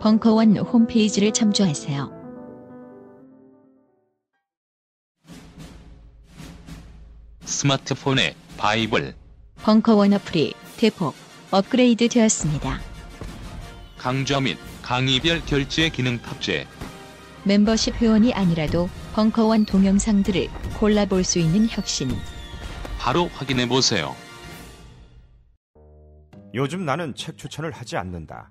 벙커원 홈페이지를 참조하세요. 스마트폰의 바이블 벙커원 어플이 대폭 업그레이드 되었습니다. 강좌 및 강의별 결제 기능 탑재 멤버십 회원이 아니라도 벙커원 동영상들을 골라볼 수 있는 혁신. 바로 확인해 보세요. 요즘 나는 책 추천을 하지 않는다.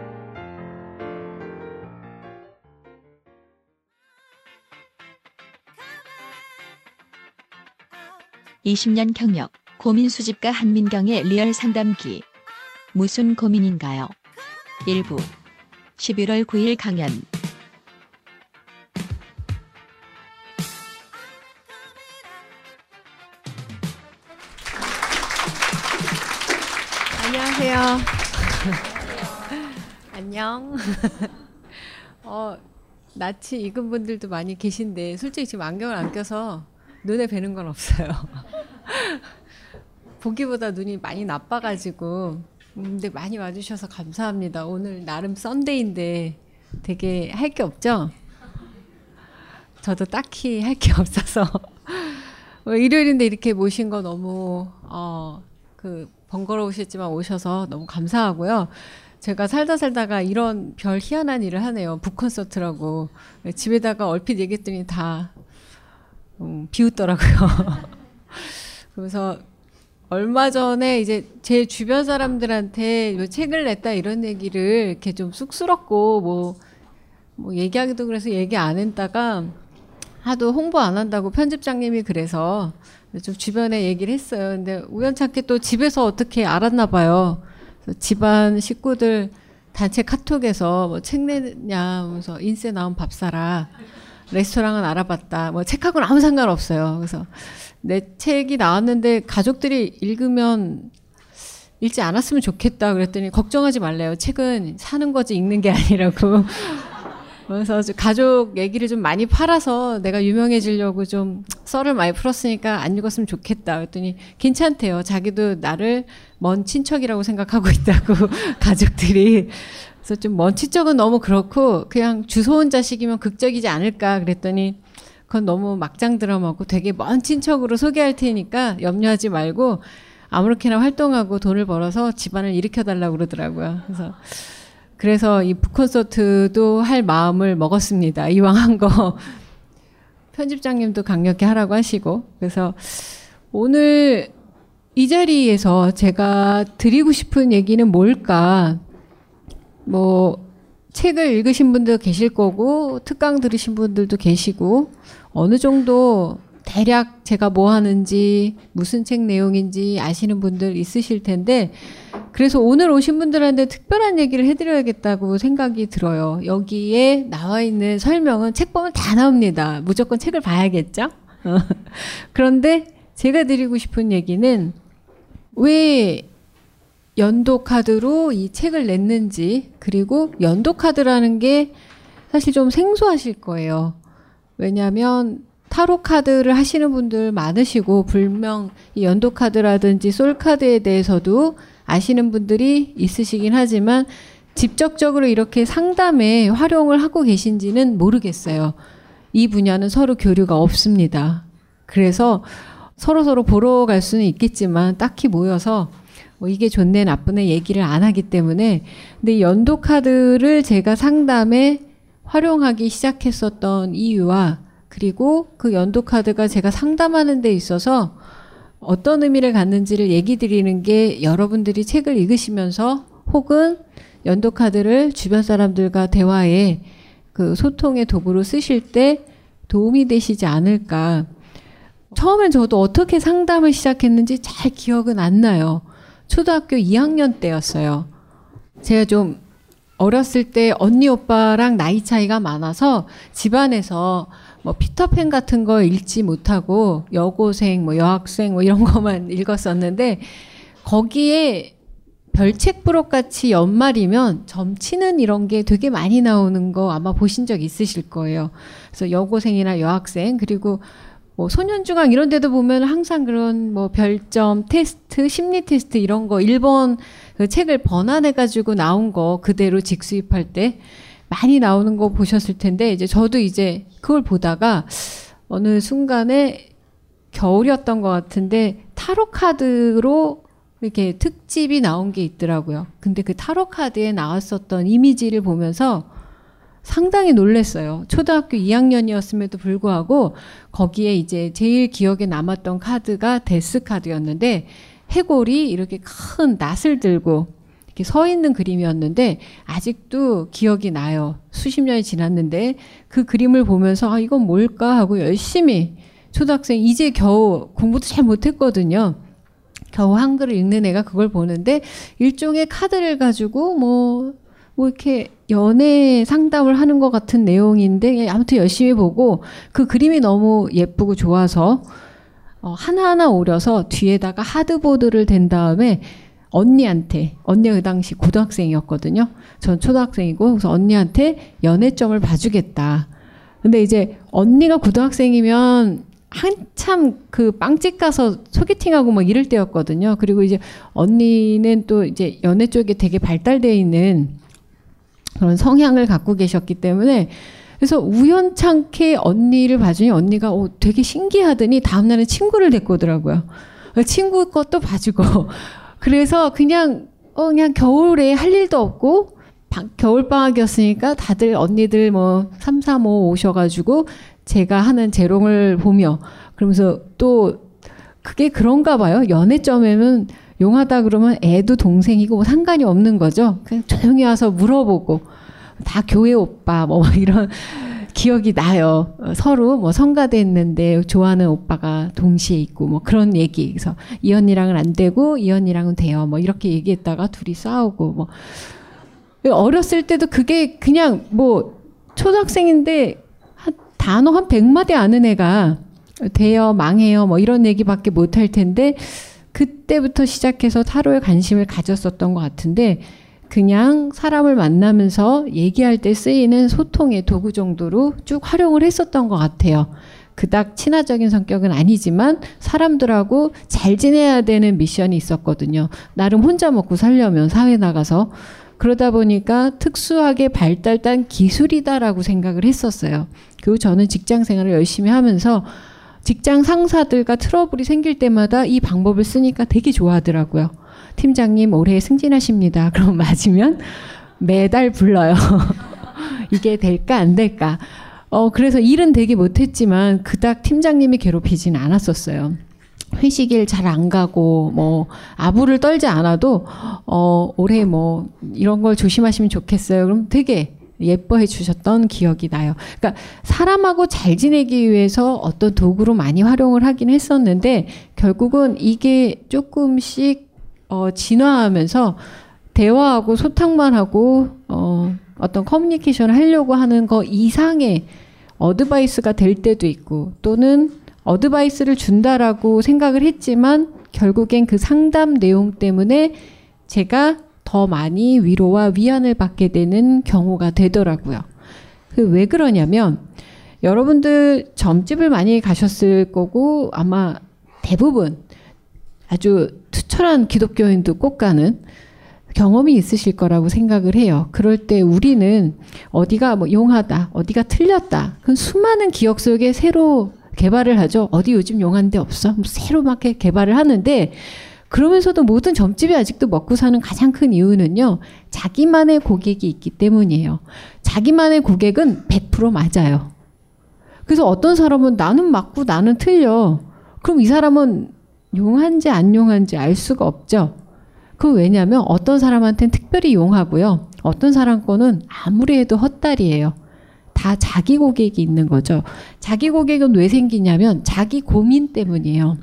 이십 년 경력, 고민 수집가 한민경의 리얼 상담기. 무슨 고민인가요? 일부 11월 9일 강연. 안녕하세요. 안녕. 어, 낯이 익은 분들도 많이 계신데 솔직히 지금 안경을 안 껴서 눈에 뵈는 건 없어요. 보기보다 눈이 많이 나빠가지고 음, 근데 많이 와주셔서 감사합니다. 오늘 나름 썬데이인데 되게 할 게 없죠? 저도 딱히 할 게 없어서 어, 일요일인데 이렇게 모신 거 너무 어, 그 번거로우셨지만 오셔서 너무 감사하고요. 제가 살다 살다가 이런 별 희한한 일을 하네요. 북 콘서트라고 집에다가 얼핏 얘기했더니 다 음, 비웃더라고요. 그래서 얼마 전에 이제 제 주변 사람들한테 요 책을 냈다 이런 얘기를 이렇게 좀 쑥스럽고 뭐, 뭐 얘기하기도 그래서 얘기 안 했다가 하도 홍보 안 한다고 편집장님이 그래서 좀 주변에 얘기를 했어요. 근데 우연찮게 또 집에서 어떻게 알았나 봐요. 집안 식구들 단체 카톡에서 뭐 책 내냐 하면서 인쇄 나온 밥 사라. 레스토랑은 알아봤다. 뭐 책하고는 아무 상관없어요. 그래서 내 책이 나왔는데 가족들이 읽으면 읽지 않았으면 좋겠다 그랬더니 걱정하지 말래요. 책은 사는 거지 읽는 게 아니라고. 그래서 가족 얘기를 좀 많이 팔아서 내가 유명해지려고 좀 썰을 많이 풀었으니까 안 읽었으면 좋겠다. 그랬더니 괜찮대요. 자기도 나를 먼 친척이라고 생각하고 있다고 가족들이. 그래서 좀먼 친척은 너무 그렇고 그냥 주소온 자식이면 극적이지 않을까 그랬더니 그건 너무 막장 드라마고 되게 먼 친척으로 소개할 테니까 염려하지 말고 아무렇게나 활동하고 돈을 벌어서 집안을 일으켜 달라고 그러더라고요. 그래서 그래서 이 북콘서트도 할 마음을 먹었습니다. 이왕 한 거 편집장님도 강력히 하라고 하시고 그래서 오늘 이 자리에서 제가 드리고 싶은 얘기는 뭘까? 뭐 책을 읽으신 분도 계실 거고 특강 들으신 분들도 계시고 어느 정도 대략 제가 뭐 하는지 무슨 책 내용인지 아시는 분들 있으실 텐데 그래서 오늘 오신 분들한테 특별한 얘기를 해드려야겠다고 생각이 들어요. 여기에 나와 있는 설명은 책 보면 다 나옵니다. 무조건 책을 봐야겠죠? 그런데 제가 드리고 싶은 얘기는 왜 연도 카드로 이 책을 냈는지 그리고 연도 카드라는 게 사실 좀 생소하실 거예요. 왜냐하면 타로 카드를 하시는 분들 많으시고 불명 이 연도 카드라든지 솔 카드에 대해서도 아시는 분들이 있으시긴 하지만 직접적으로 이렇게 상담에 활용을 하고 계신지는 모르겠어요. 이 분야는 서로 교류가 없습니다. 그래서 서로 서로 보러 갈 수는 있겠지만 딱히 모여서 뭐 이게 좋네 나쁘네 얘기를 안 하기 때문에 근데 연도 카드를 제가 상담에 활용하기 시작했었던 이유와 그리고 그 연도 카드가 제가 상담하는 데 있어서 어떤 의미를 갖는지를 얘기 드리는 게 여러분들이 책을 읽으시면서 혹은 연도 카드를 주변 사람들과 대화에 그 소통의 도구로 쓰실 때 도움이 되시지 않을까. 처음엔 저도 어떻게 상담을 시작했는지 잘 기억은 안 나요. 초등학교 2학년 때였어요. 제가 좀 어렸을 때 언니 오빠랑 나이 차이가 많아서 집안에서 뭐 피터팬 같은 거 읽지 못하고 여고생 뭐 여학생 뭐 이런 것만 읽었었는데 거기에 별책 부록 같이 연말이면 점치는 이런 게 되게 많이 나오는 거 아마 보신 적 있으실 거예요. 그래서 여고생이나 여학생 그리고 뭐 소년중앙 이런 데도 보면 항상 그런 뭐 별점 테스트, 심리 테스트 이런 거 1번 그 책을 번안해 가지고 나온 거 그대로 직수입할 때 많이 나오는 거 보셨을 텐데 이제 저도 이제 그걸 보다가 어느 순간에 겨울이었던 것 같은데 타로 카드로 이렇게 특집이 나온 게 있더라고요. 근데 그 타로 카드에 나왔었던 이미지를 보면서 상당히 놀랐어요. 초등학교 2학년이었음에도 불구하고 거기에 이제 제일 기억에 남았던 카드가 데스 카드였는데 해골이 이렇게 큰 낫을 들고 이렇게 서 있는 그림이었는데 아직도 기억이 나요. 수십 년이 지났는데 그 그림을 보면서 아 이건 뭘까 하고 열심히 초등학생 이제 겨우 공부도 잘 못했거든요. 겨우 한글을 읽는 애가 그걸 보는데 일종의 카드를 가지고 뭐뭐 이렇게 연애 상담을 하는 것 같은 내용인데 아무튼 열심히 보고 그 그림이 너무 예쁘고 좋아서 어, 하나하나 오려서 뒤에다가 하드보드를 댄 다음에 언니한테 언니가 그 당시 고등학생이었거든요. 전 초등학생이고 그래서 언니한테 연애점을 봐주겠다. 근데 이제 언니가 고등학생이면 한참 그 빵집 가서 소개팅하고 막 이럴 때였거든요. 그리고 이제 언니는 또 이제 연애 쪽에 되게 발달돼 있는 그런 성향을 갖고 계셨기 때문에 그래서 우연찮게 언니를 봐주니 언니가 어, 되게 신기하더니 다음날은 친구를 데리고 오더라고요. 친구 것도 봐주고. 그래서 그냥, 어, 그냥 겨울에 할 일도 없고, 겨울방학이었으니까 다들 언니들 뭐 3, 4, 5 오셔가지고 제가 하는 재롱을 보며 그러면서 또 그게 그런가 봐요. 연애점에는 용하다 그러면 애도 동생이고 뭐 상관이 없는 거죠. 그냥 조용히 와서 물어보고 다 교회 오빠 뭐 이런 기억이 나요. 서로 뭐 성가대 했는데 좋아하는 오빠가 동시에 있고 뭐 그런 얘기. 그래서 이 언니랑은 안 되고 이 언니랑은 돼요. 뭐 이렇게 얘기했다가 둘이 싸우고 뭐 어렸을 때도 그게 그냥 뭐 초등학생인데 한 단어 한 100마디 아는 애가 돼요, 망해요, 뭐 이런 얘기밖에 못 할 텐데 그때부터 시작해서 타로에 관심을 가졌었던 것 같은데 그냥 사람을 만나면서 얘기할 때 쓰이는 소통의 도구 정도로 쭉 활용을 했었던 것 같아요. 그닥 친화적인 성격은 아니지만 사람들하고 잘 지내야 되는 미션이 있었거든요. 나름 혼자 먹고 살려면 사회 나가서 그러다 보니까 특수하게 발달단 기술이다라고 생각을 했었어요. 그리고 저는 직장 생활을 열심히 하면서 직장 상사들과 트러블이 생길 때마다 이 방법을 쓰니까 되게 좋아하더라고요. 팀장님 올해 승진하십니다. 그럼 맞으면 매달 불러요. 이게 될까 안 될까. 어 그래서 일은 되게 못했지만 그닥 팀장님이 괴롭히진 않았었어요. 회식일 잘 안 가고 뭐 아부를 떨지 않아도 어 올해 뭐 이런 걸 조심하시면 좋겠어요. 그럼 되게 예뻐해 주셨던 기억이 나요. 그러니까 사람하고 잘 지내기 위해서 어떤 도구로 많이 활용을 하긴 했었는데 결국은 이게 조금씩 어, 진화하면서 대화하고 소통만 하고 어, 어떤 커뮤니케이션을 하려고 하는 거 이상의 advice가 될 때도 있고 또는 advice를 준다라고 생각을 했지만 결국엔 그 상담 내용 때문에 제가 더 많이 위로와 위안을 받게 되는 경우가 되더라고요. 그 왜 그러냐면 여러분들 점집을 많이 가셨을 거고 아마 대부분 아주 투철한 기독교인도 꼭 가는 경험이 있으실 거라고 생각을 해요. 그럴 때 우리는 어디가 뭐 용하다, 어디가 틀렸다. 그 수많은 기억 속에 새로 개발을 하죠. 어디 요즘 용한 데 없어? 뭐 새로 막 개발을 하는데 그러면서도 모든 점집이 아직도 먹고 사는 가장 큰 이유는요. 자기만의 고객이 있기 때문이에요. 자기만의 고객은 100% 맞아요. 그래서 어떤 사람은 나는 맞고 나는 틀려. 그럼 이 사람은 용한지 안 용한지 알 수가 없죠. 그 왜냐하면 어떤 사람한테는 특별히 용하고요. 어떤 사람 거는 아무리 해도 헛다리예요. 다 자기 고객이 있는 거죠. 자기 고객은 왜 생기냐면 자기 고민 때문이에요.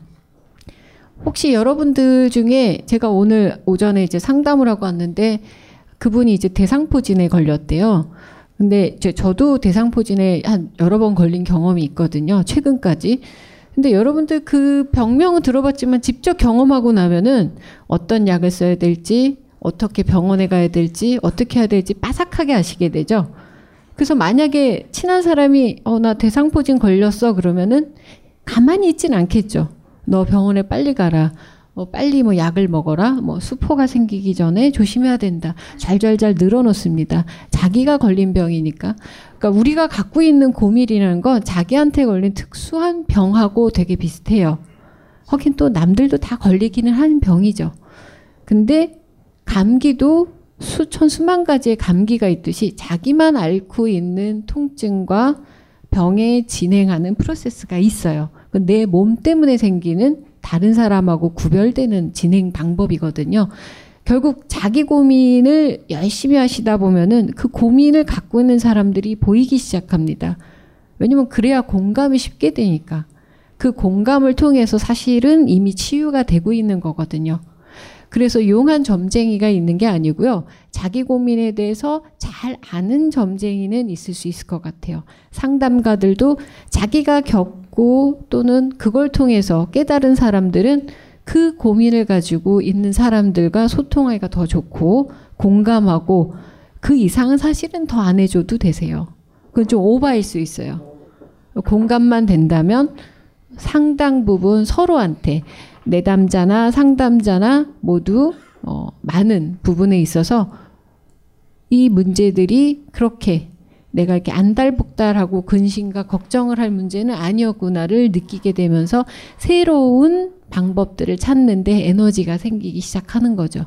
혹시 여러분들 중에 제가 오늘 오전에 이제 상담을 하고 왔는데 그분이 이제 대상포진에 걸렸대요. 근데 이제 저도 대상포진에 한 여러 번 걸린 경험이 있거든요. 최근까지. 근데 여러분들 그 병명은 들어봤지만 직접 경험하고 나면은 어떤 약을 써야 될지, 어떻게 병원에 가야 될지, 어떻게 해야 될지 빠삭하게 아시게 되죠. 그래서 만약에 친한 사람이 어, 나 대상포진 걸렸어 그러면은 가만히 있진 않겠죠. 너 병원에 빨리 가라. 뭐 빨리 뭐 약을 먹어라. 뭐 수포가 생기기 전에 조심해야 된다. 잘잘잘 늘어놓습니다. 자기가 걸린 병이니까. 그러니까 우리가 갖고 있는 고밀이라는 건 자기한테 걸린 특수한 병하고 되게 비슷해요. 하긴 또 남들도 다 걸리기는 하는 병이죠. 근데 감기도 수천 수만 가지의 감기가 있듯이 자기만 앓고 있는 통증과 병에 진행하는 프로세스가 있어요. 그 내몸 때문에 생기는 다른 사람하고 구별되는 진행 방법이거든요. 결국 자기 고민을 열심히 하시다 보면은 그 고민을 갖고 있는 사람들이 보이기 시작합니다. 왜냐면 그래야 공감이 쉽게 되니까. 그 공감을 통해서 사실은 이미 치유가 되고 있는 거거든요. 그래서 용한 점쟁이가 있는 게 아니고요. 자기 고민에 대해서 잘 아는 점쟁이는 있을 수 있을 것 같아요. 상담가들도 자기가 겪 고 또는 그걸 통해서 깨달은 사람들은 그 고민을 가지고 있는 사람들과 소통하기가 더 좋고 공감하고 그 이상은 사실은 더 안 해줘도 되세요. 그건 좀 오바일 수 있어요. 공감만 된다면 상당 부분 서로한테 내담자나 상담자나 모두 어, 많은 부분에 있어서 이 문제들이 그렇게 내가 이렇게 안달복달하고 근심과 걱정을 할 문제는 아니었구나를 느끼게 되면서 새로운 방법들을 찾는데 에너지가 생기기 시작하는 거죠.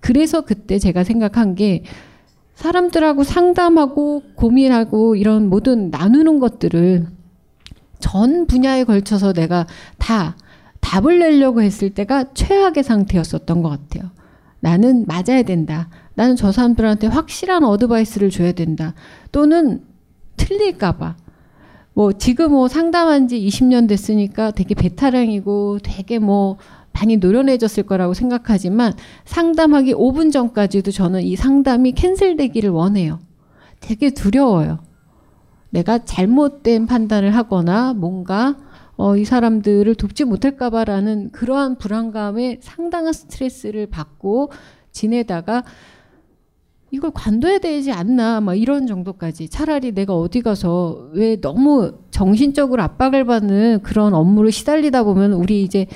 그래서 그때 제가 생각한 게 사람들하고 상담하고 고민하고 이런 모든 나누는 것들을 전 분야에 걸쳐서 내가 다 답을 내려고 했을 때가 최악의 상태였었던 것 같아요. 나는 맞아야 된다. 나는 저 사람들한테 확실한 어드바이스를 줘야 된다. 또는 틀릴까봐. 뭐 지금 뭐 상담한 지 20년 됐으니까 되게 베타랑이고 되게 뭐 많이 노련해졌을 거라고 생각하지만 상담하기 5분 전까지도 저는 이 상담이 캔슬되기를 원해요. 되게 두려워요. 내가 잘못된 판단을 하거나 뭔가 어, 이 사람들을 돕지 못할까봐라는 그러한 불안감에 상당한 스트레스를 받고 지내다가 이걸 관둬야 되지 않나 막 이런 정도까지 차라리 내가 어디 가서 왜 너무 정신적으로 압박을 받는 그런 업무를 시달리다 보면 우리 이제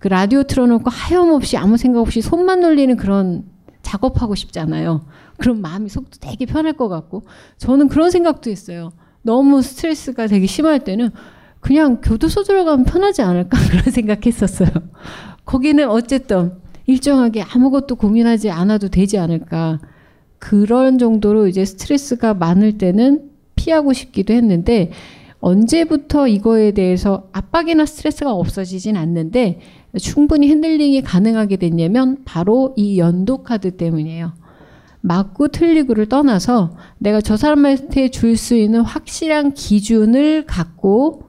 그 라디오 틀어놓고 하염없이 아무 생각 없이 손만 놀리는 그런 작업하고 싶잖아요. 그런 마음이 속도 되게 편할 것 같고 저는 그런 생각도 했어요. 너무 스트레스가 되게 심할 때는 그냥 교도소 들어가면 편하지 않을까 그런 생각했었어요. 거기는 어쨌든 일정하게 아무것도 고민하지 않아도 되지 않을까 그런 정도로 이제 스트레스가 많을 때는 피하고 싶기도 했는데 언제부터 이거에 대해서 압박이나 스트레스가 없어지진 않는데 충분히 handling이 가능하게 됐냐면 바로 이 연도 카드 때문이에요. 맞고 틀리고를 떠나서 내가 저 사람한테 줄 수 있는 확실한 기준을 갖고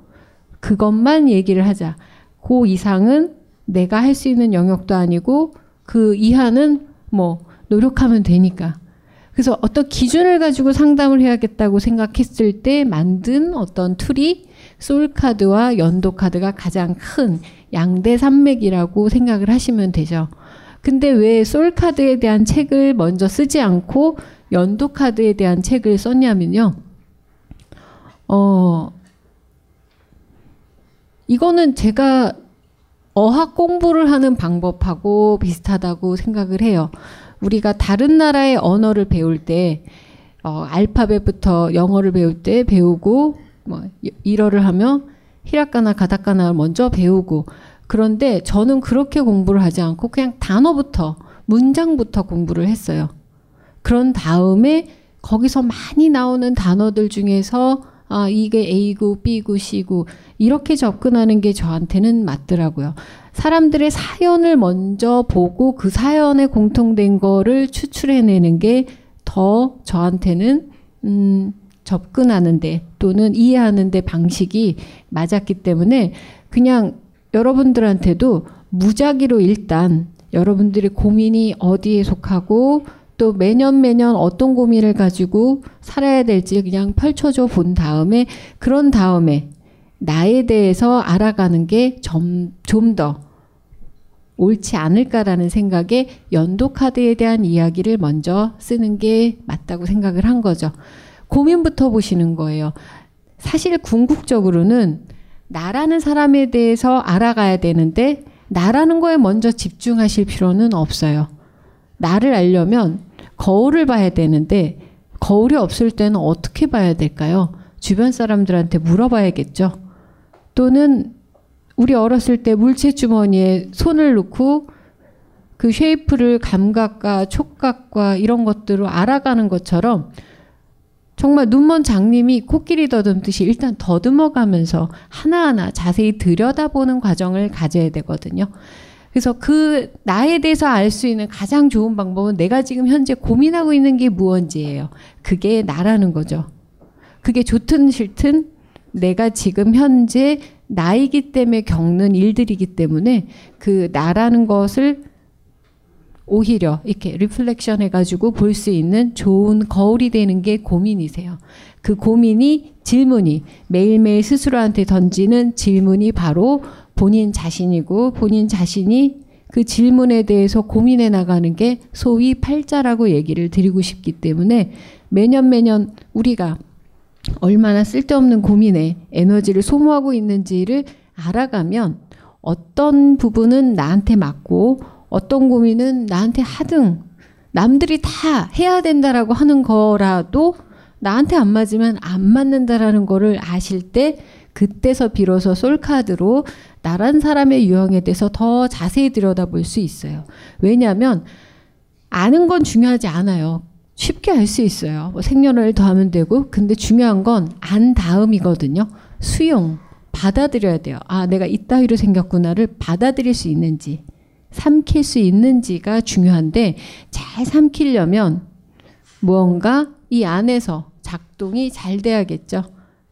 그것만 얘기를 하자. 그 이상은 내가 할 수 있는 영역도 아니고 그 이하는 뭐 노력하면 되니까. 그래서 어떤 기준을 가지고 상담을 해야겠다고 생각했을 때 만든 어떤 툴이 솔카드와 연도카드가 가장 큰 양대 산맥이라고 생각을 하시면 되죠. 근데 왜 솔카드에 대한 책을 먼저 쓰지 않고 연도카드에 대한 책을 썼냐면요. 어, 이거는 제가 어학 공부를 하는 방법하고 비슷하다고 생각을 해요. 우리가 다른 나라의 언어를 배울 때 어, 알파벳부터 영어를 배울 때 배우고 뭐 일어를 하며 히라카나 가다카나를 먼저 배우고 그런데 저는 그렇게 공부를 하지 않고 그냥 단어부터 문장부터 공부를 했어요. 그런 다음에 거기서 많이 나오는 단어들 중에서 아, 이게 A고 B고 C고 이렇게 접근하는 게 저한테는 맞더라고요. 사람들의 사연을 먼저 보고 그 사연에 공통된 거를 추출해내는 게 더 저한테는 음, 접근하는데 또는 이해하는데 방식이 맞았기 때문에 그냥 여러분들한테도 무작위로 일단 여러분들의 고민이 어디에 속하고 또 매년 매년 어떤 고민을 가지고 살아야 될지 그냥 펼쳐줘 본 다음에 그런 다음에 나에 대해서 알아가는 게좀더 옳지 않을까라는 생각에 연도 카드에 대한 이야기를 먼저 쓰는 게 맞다고 생각을 한 거죠. 고민부터 보시는 거예요. 사실 궁극적으로는 나라는 사람에 대해서 알아가야 되는데 나라는 거에 먼저 집중하실 필요는 없어요. 나를 알려면 거울을 봐야 되는데 거울이 없을 때는 어떻게 봐야 될까요? 주변 사람들한테 물어봐야겠죠. 또는 우리 어렸을 때 물체 주머니에 손을 넣고 그 쉐이프를 감각과 촉각과 이런 것들을 알아가는 것처럼 정말 눈먼 장님이 코끼리 더듬듯이 일단 더듬어 가면서 하나하나 자세히 들여다보는 과정을 가져야 되거든요. 그래서 그 나에 대해서 알 수 있는 가장 좋은 방법은 내가 지금 현재 고민하고 있는 게 무언지예요. 그게 나라는 거죠. 그게 좋든 싫든 내가 지금 현재 나이기 때문에 겪는 일들이기 때문에 그 나라는 것을 오히려 이렇게 reflection 해가지고 볼 수 있는 좋은 거울이 되는 게 고민이세요. 그 고민이 질문이 매일매일 스스로한테 던지는 질문이 바로 본인 자신이고 본인 자신이 그 질문에 대해서 고민해 나가는 게 소위 팔자라고 얘기를 드리고 싶기 때문에 매년 매년 우리가 얼마나 쓸데없는 고민에 에너지를 소모하고 있는지를 알아가면 어떤 부분은 나한테 맞고 어떤 고민은 나한테 하등 남들이 다 해야 된다라고 하는 거라도 나한테 안 맞으면 안 맞는다라는 거를 아실 때 그때서 비로소 솔카드로 나란 사람의 유형에 대해서 더 자세히 들여다볼 수 있어요. 왜냐하면 아는 건 중요하지 않아요. 쉽게 알 수 있어요. 뭐 생년월일 더하면 되고. 근데 중요한 건 안 다음이거든요. 수용, 받아들여야 돼요. 아, 내가 이따위로 생겼구나를 받아들일 수 있는지, 삼킬 수 있는지가 중요한데, 잘 삼키려면 무언가 이 안에서 작동이 잘 돼야겠죠.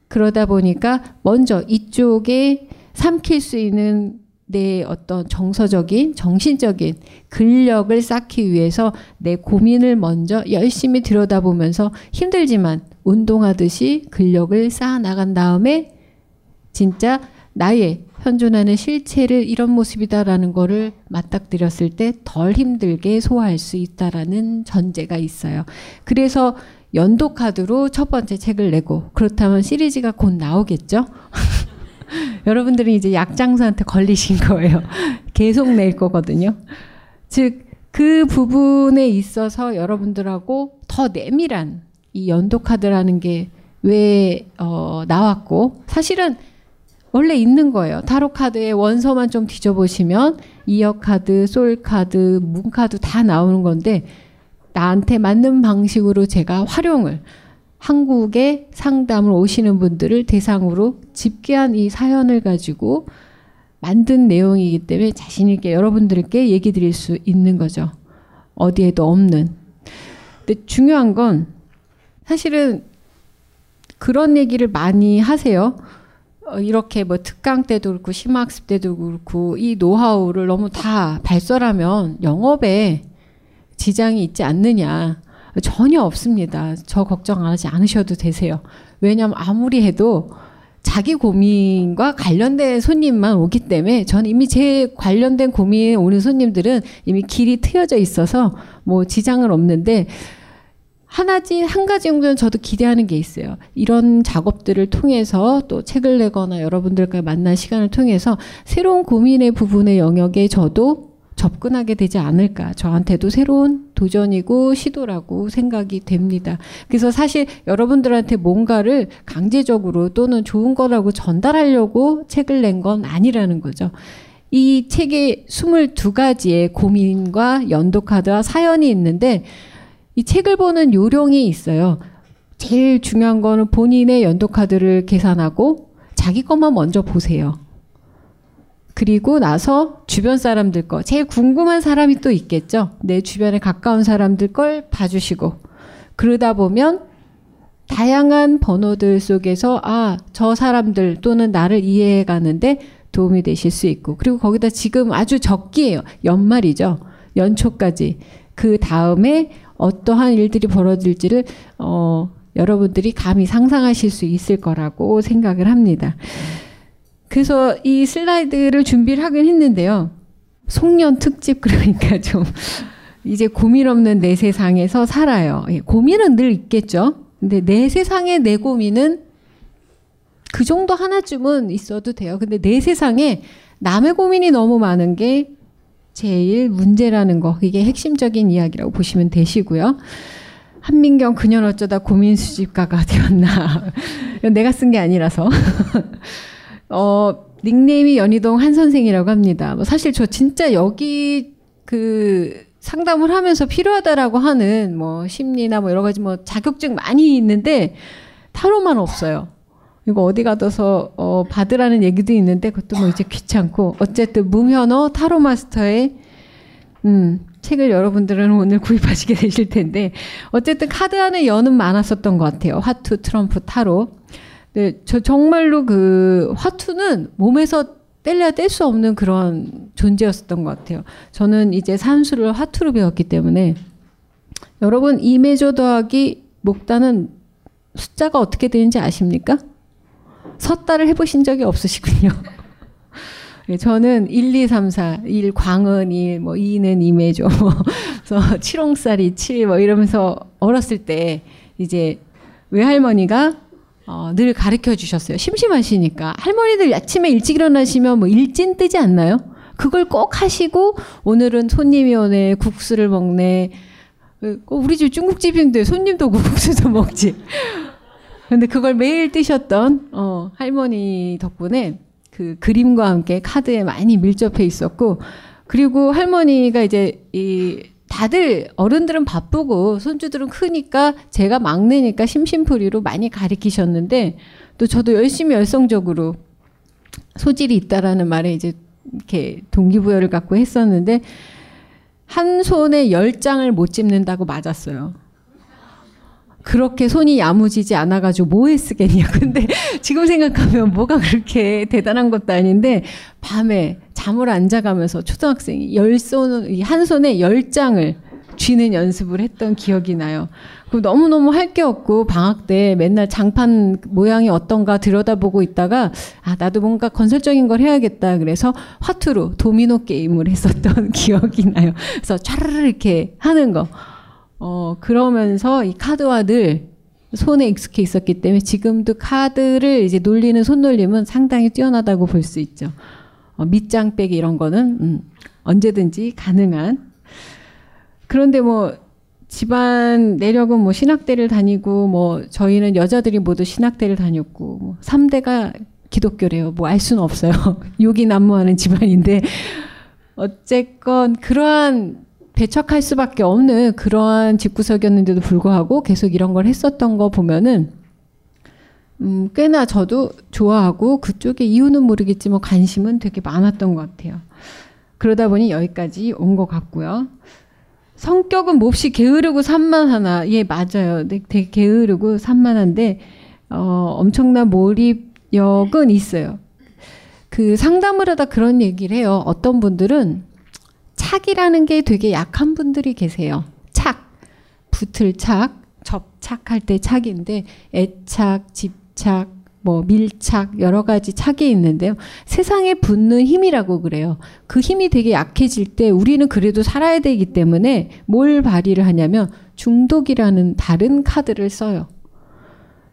그러다 보니까 먼저 이쪽에 삼킬 수 있는 내 어떤 정서적인, 정신적인 근력을 쌓기 위해서 내 고민을 먼저 열심히 들여다보면서 힘들지만 운동하듯이 근력을 쌓아 나간 다음에 진짜 나의 현존하는 실체를 이런 모습이다라는 거를 맞닥뜨렸을 때 덜 힘들게 소화할 수 있다라는 전제가 있어요. 그래서 연도 카드로 첫 번째 책을 내고 그렇다면 시리즈가 곧 나오겠죠? 여러분들이 이제 약장사한테 걸리신 거예요. 계속 낼 거거든요. 즉, 그 부분에 있어서 여러분들하고 더 내밀한 이 연도카드라는 게 왜, 어, 나왔고, 사실은 원래 있는 거예요. 타로 카드의 원서만 좀 뒤져보시면, year카드, soul 카드, moon 카드 다 나오는 건데, 나한테 맞는 방식으로 제가 활용을 한국에 상담을 오시는 분들을 대상으로 집계한 이 사연을 가지고 만든 내용이기 때문에 자신있게 여러분들께 얘기 드릴 수 있는 거죠. 어디에도 없는. 근데 중요한 건 사실은 그런 얘기를 많이 하세요. 어, 이렇게 뭐 특강 때도 그렇고 심학습 때도 그렇고 이 노하우를 너무 다 발설하면 영업에 지장이 있지 않느냐. 전혀 없습니다. 저 걱정 하지 않으셔도 되세요. 왜냐하면 아무리 해도 자기 고민과 관련된 손님만 오기 때문에 저는 이미 제 관련된 고민에 오는 손님들은 이미 길이 트여져 있어서 뭐 지장은 없는데 하나지 한 가지 정도는 저도 기대하는 게 있어요. 이런 작업들을 통해서 또 책을 내거나 여러분들과 만난 시간을 통해서 새로운 고민의 부분의 영역에 저도 접근하게 되지 않을까. 저한테도 새로운 도전이고 시도라고 생각이 됩니다. 그래서 사실 여러분들한테 뭔가를 강제적으로 또는 좋은 거라고 전달하려고 책을 낸 건 아니라는 거죠. 이 책에 22가지의 고민과 연도카드와 사연이 있는데 이 책을 보는 요령이 있어요. 제일 중요한 거는 본인의 연도카드를 계산하고 자기 것만 먼저 보세요. 그리고 나서 주변 사람들 거, 제일 궁금한 사람이 또 있겠죠. 내 주변에 가까운 사람들 걸 봐주시고. 그러다 보면 다양한 번호들 속에서 아, 저 사람들 또는 나를 이해해 가는데 도움이 되실 수 있고. 그리고 거기다 지금 아주 적기예요. 연말이죠. 연초까지. 그 다음에 어떠한 일들이 벌어질지를 어, 여러분들이 감히 상상하실 수 있을 거라고 생각을 합니다. 그래서 이 슬라이드를 준비를 하긴 했는데요. 송년 특집 그러니까 좀 이제 고민 없는 내 세상에서 살아요. 예, 고민은 늘 있겠죠. 근데 내 세상에 내 고민은 그 정도 하나쯤은 있어도 돼요. 근데 내 세상에 남의 고민이 너무 많은 게 제일 문제라는 거. 이게 핵심적인 이야기라고 보시면 되시고요. 한민경 그년 어쩌다 고민 수집가가 되었나. 내가 쓴 게 아니라서. 어, 닉네임이 연희동 한 선생이라고 합니다. 뭐 사실 저 진짜 여기 그 상담을 하면서 필요하다라고 하는 뭐 심리나 뭐 여러 가지 뭐 자격증 많이 있는데 타로만 없어요. 이거 어디 가서 어, 받으라는 얘기도 있는데 그것도 뭐 이제 귀찮고 어쨌든 무면허 타로 마스터의 음, 책을 여러분들은 오늘 구입하시게 되실 텐데 어쨌든 카드 안에 연은 많았었던 것 같아요. 화투, 트럼프, 타로. 네, 저 정말로 그 화투는 몸에서 뗄래야 뗄 수 없는 그런 존재였었던 것 같아요. 저는 이제 산수를 화투로 배웠기 때문에 여러분 이메조 더하기 목단은 숫자가 어떻게 되는지 아십니까? 섰다를 해보신 적이 없으시군요. 예, 저는 1, 2, 3, 4, 1 광은 1, 뭐 2는 2매죠. 그래서 7홍살이 7, 뭐 이러면서 어렸을 때 이제 외할머니가 어, 늘 가르쳐 주셨어요. 심심하시니까. 할머니들 아침에 일찍 일어나시면 뭐 일진 뜨지 않나요? 그걸 꼭 하시고 오늘은 손님이 오네, 국수를 먹네. 어, 우리 집 중국집인데 손님도 국수도 먹지. 근데 그걸 매일 뜨셨던 어, 할머니 덕분에 그 그림과 함께 카드에 많이 밀접해 있었고 그리고 할머니가 이제 이 다들 어른들은 바쁘고 손주들은 크니까 제가 막내니까 심심풀이로 많이 가리키셨는데 또 저도 열심히 열성적으로 소질이 있다라는 말에 이제 이렇게 동기부여를 갖고 했었는데 한 손에 열 장을 못 집는다고 맞았어요. 그렇게 손이 야무지지 않아가지고 뭐에 쓰겠냐. 근데 지금 생각하면 뭐가 그렇게 대단한 것도 아닌데 밤에 잠을 안 자가면서 초등학생이 열 손, 한 손에 열 장을 쥐는 연습을 했던 기억이 나요. 그 너무너무 할 게 없고 방학 때 맨날 장판 모양이 어떤가 들여다보고 있다가 아 나도 뭔가 건설적인 걸 해야겠다 그래서 화투로 도미노 게임을 했었던 기억이 나요. 그래서 촤르르 이렇게 하는 거. 어, 그러면서 이 카드와 늘 손에 익숙해 있었기 때문에 지금도 카드를 이제 놀리는 손놀림은 상당히 뛰어나다고 볼 수 있죠. 어, 밑장 빼기 이런 거는 음, 언제든지 가능한. 그런데 뭐 집안 내력은 뭐 신학대를 다니고 뭐 저희는 여자들이 모두 신학대를 다녔고 뭐 3대가 기독교래요. 뭐 알 수는 없어요. 욕이 난무하는 집안인데 어쨌건 그러한 배척할 수밖에 없는 그러한 집구석이었는데도 불구하고 계속 이런 걸 했었던 거 보면은 음, 꽤나 저도 좋아하고 그쪽에 이유는 모르겠지만 관심은 되게 많았던 것 같아요. 그러다 보니 여기까지 온 것 같고요. 성격은 몹시 게으르고 산만하나. 예, 맞아요. 네, 되게 게으르고 산만한데, 어, 엄청난 몰입력은 있어요. 그 상담을 하다 그런 얘기를 해요. 어떤 분들은 착이라는 게 되게 약한 분들이 계세요. 착. 붙을 착, 접착할 때 착인데, 애착, 집착, 뭐 밀착 여러 가지 착이 있는데요. 세상에 붙는 힘이라고 그래요. 그 힘이 되게 약해질 때 우리는 그래도 살아야 되기 때문에 뭘 발휘를 하냐면 중독이라는 다른 카드를 써요.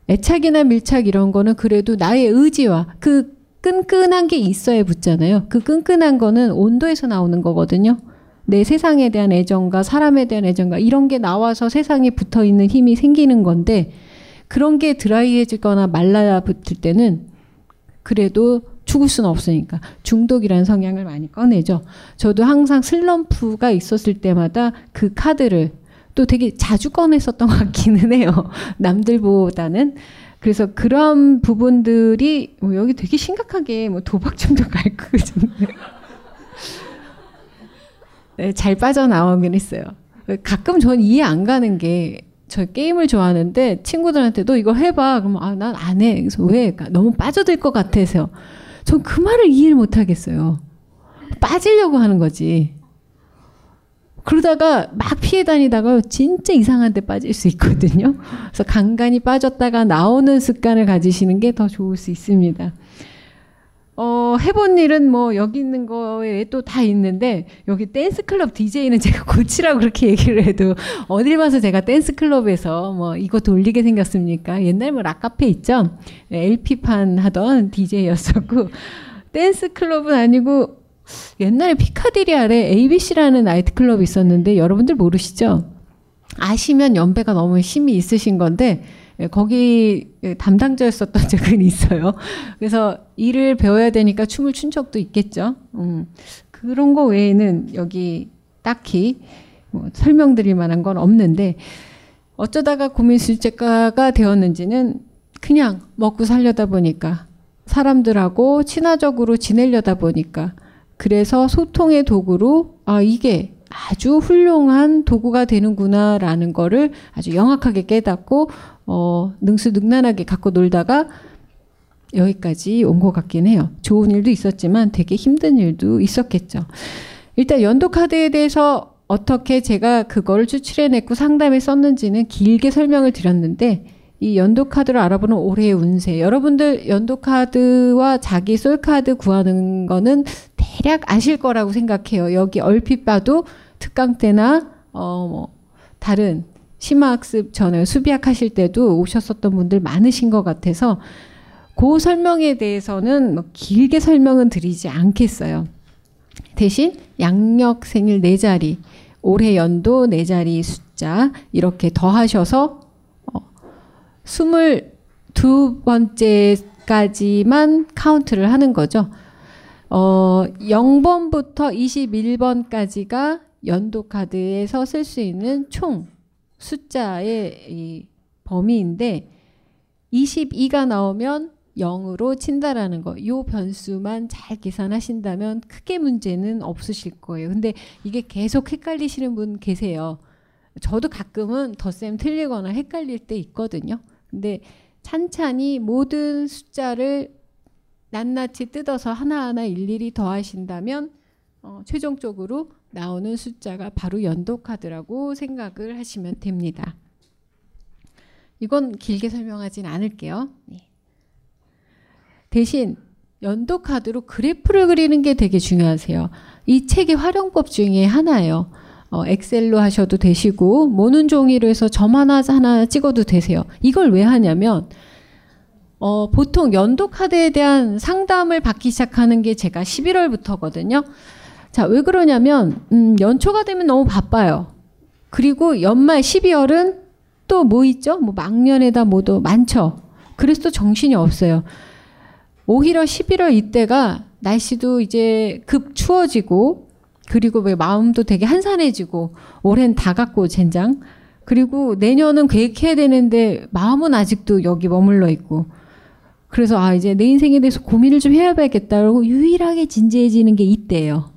애착이나 밀착 이런 거는 그래도 나의 의지와 그 끈끈한 게 있어야 붙잖아요. 그 끈끈한 거는 온도에서 나오는 거거든요. 내 세상에 대한 애정과 사람에 대한 애정과 이런 게 나와서 세상에 붙어 있는 힘이 생기는 건데 그런 게 드라이해지거나 말라 붙을 때는 그래도 죽을 수는 없으니까 중독이라는 성향을 많이 꺼내죠. 저도 항상 슬럼프가 있었을 때마다 그 카드를 또 되게 자주 꺼냈었던 것 같기는 해요. 남들보다는. 그래서 그런 부분들이 뭐 여기 되게 심각하게 뭐 도박좀더 갈거 네, 잘 빠져나오긴 했어요. 가끔 전 이해 안 가는 게 저 게임을 좋아하는데 친구들한테 도 이거 해봐. 그러면 아, 난 안 해. 그래서 왜? 그러니까 너무 빠져들 것 같아서. 전그 말을 이해를 못 하겠어요. 빠지려고 하는 거지. 그러다가 막 피해 다니다가 진짜 이상한 데 빠질 수 있거든요. 그래서 간간히 빠졌다가 나오는 습관을 가지시는 게 더 좋을 수 있습니다. 어, 해본 일은 뭐 여기 있는 거에 또 다 있는데 여기 댄스 클럽 DJ는 제가 고치라고 그렇게 얘기를 해도 어딜 봐서 제가 댄스 클럽에서 뭐 이거 돌리게 생겼습니까? 옛날 뭐 락카페 있죠? LP판 하던 DJ였었고 댄스 클럽은 아니고 옛날에 피카디리 아래 ABC라는 나이트클럽이 있었는데 여러분들 모르시죠? 아시면 연배가 너무 힘이 있으신 건데 예, 거기 담당자였었던 적은 있어요. 그래서 일을 배워야 되니까 춤을 춘 적도 있겠죠. 음, 그런 거 외에는 여기 딱히 뭐 설명드릴 만한 건 없는데 어쩌다가 고민술제가가 되었는지는 그냥 먹고 살려다 보니까 사람들하고 친화적으로 지내려다 보니까 그래서 소통의 도구로 아 이게 아주 훌륭한 도구가 되는구나라는 거를 아주 영악하게 깨닫고 어, 능수능란하게 갖고 놀다가 여기까지 온 것 같긴 해요. 좋은 일도 있었지만 되게 힘든 일도 있었겠죠. 일단 연도 카드에 대해서 어떻게 제가 그걸 추출해냈고 상담에 썼는지는 길게 설명을 드렸는데 이 연도 카드를 알아보는 올해의 운세. 여러분들 연도 카드와 자기 솔 카드 구하는 거는 대략 아실 거라고 생각해요. 여기 얼핏 봐도 특강 때나 어 뭐 다른 심화학습 전에 수비학 하실 때도 오셨었던 분들 많으신 것 같아서 그 설명에 대해서는 뭐 길게 설명은 드리지 않겠어요. 대신 양력 생일 네 자리, 올해 연도 네 자리 숫자 이렇게 더하셔서 어, 22번째까지만 카운트를 하는 거죠. 어, 0번부터 21번까지가 연도 카드에서 쓸 수 있는 총 숫자의 이 범위인데 22가 나오면 0으로 친다라는 거. 요 변수만 잘 계산하신다면 크게 문제는 없으실 거예요. 근데 이게 계속 헷갈리시는 분 계세요. 저도 가끔은 덧셈 틀리거나 헷갈릴 때 있거든요. 근데 찬찬히 모든 숫자를 낱낱이 뜯어서 하나하나 일일이 더하신다면 어, 최종적으로 나오는 숫자가 바로 연도 카드라고 생각을 하시면 됩니다. 이건 길게 설명하진 않을게요. 네. 대신 연도 카드로 그래프를 그리는 게 되게 중요하세요. 이 책의 활용법 중에 하나예요. 어, 엑셀로 하셔도 되시고 모는 종이로 해서 점 하나 하나 찍어도 되세요. 이걸 왜 하냐면 어, 보통 연도 카드에 대한 상담을 받기 시작하는 게 제가 11월부터거든요. 자, 왜 그러냐면, 음, 연초가 되면 너무 바빠요. 그리고 연말 12월은 또 뭐 있죠? 뭐 막년에다 뭐도 많죠. 그래서 또 정신이 없어요. 오히려 11월 이때가 날씨도 이제 급 추워지고, 그리고 왜 마음도 되게 한산해지고, 올해는 다 갖고 젠장. 그리고 내년은 계획해야 되는데, 마음은 아직도 여기 머물러 있고, 그래서 아, 이제 내 인생에 대해서 고민을 좀 해야겠다고 유일하게 진지해지는 게 이때예요.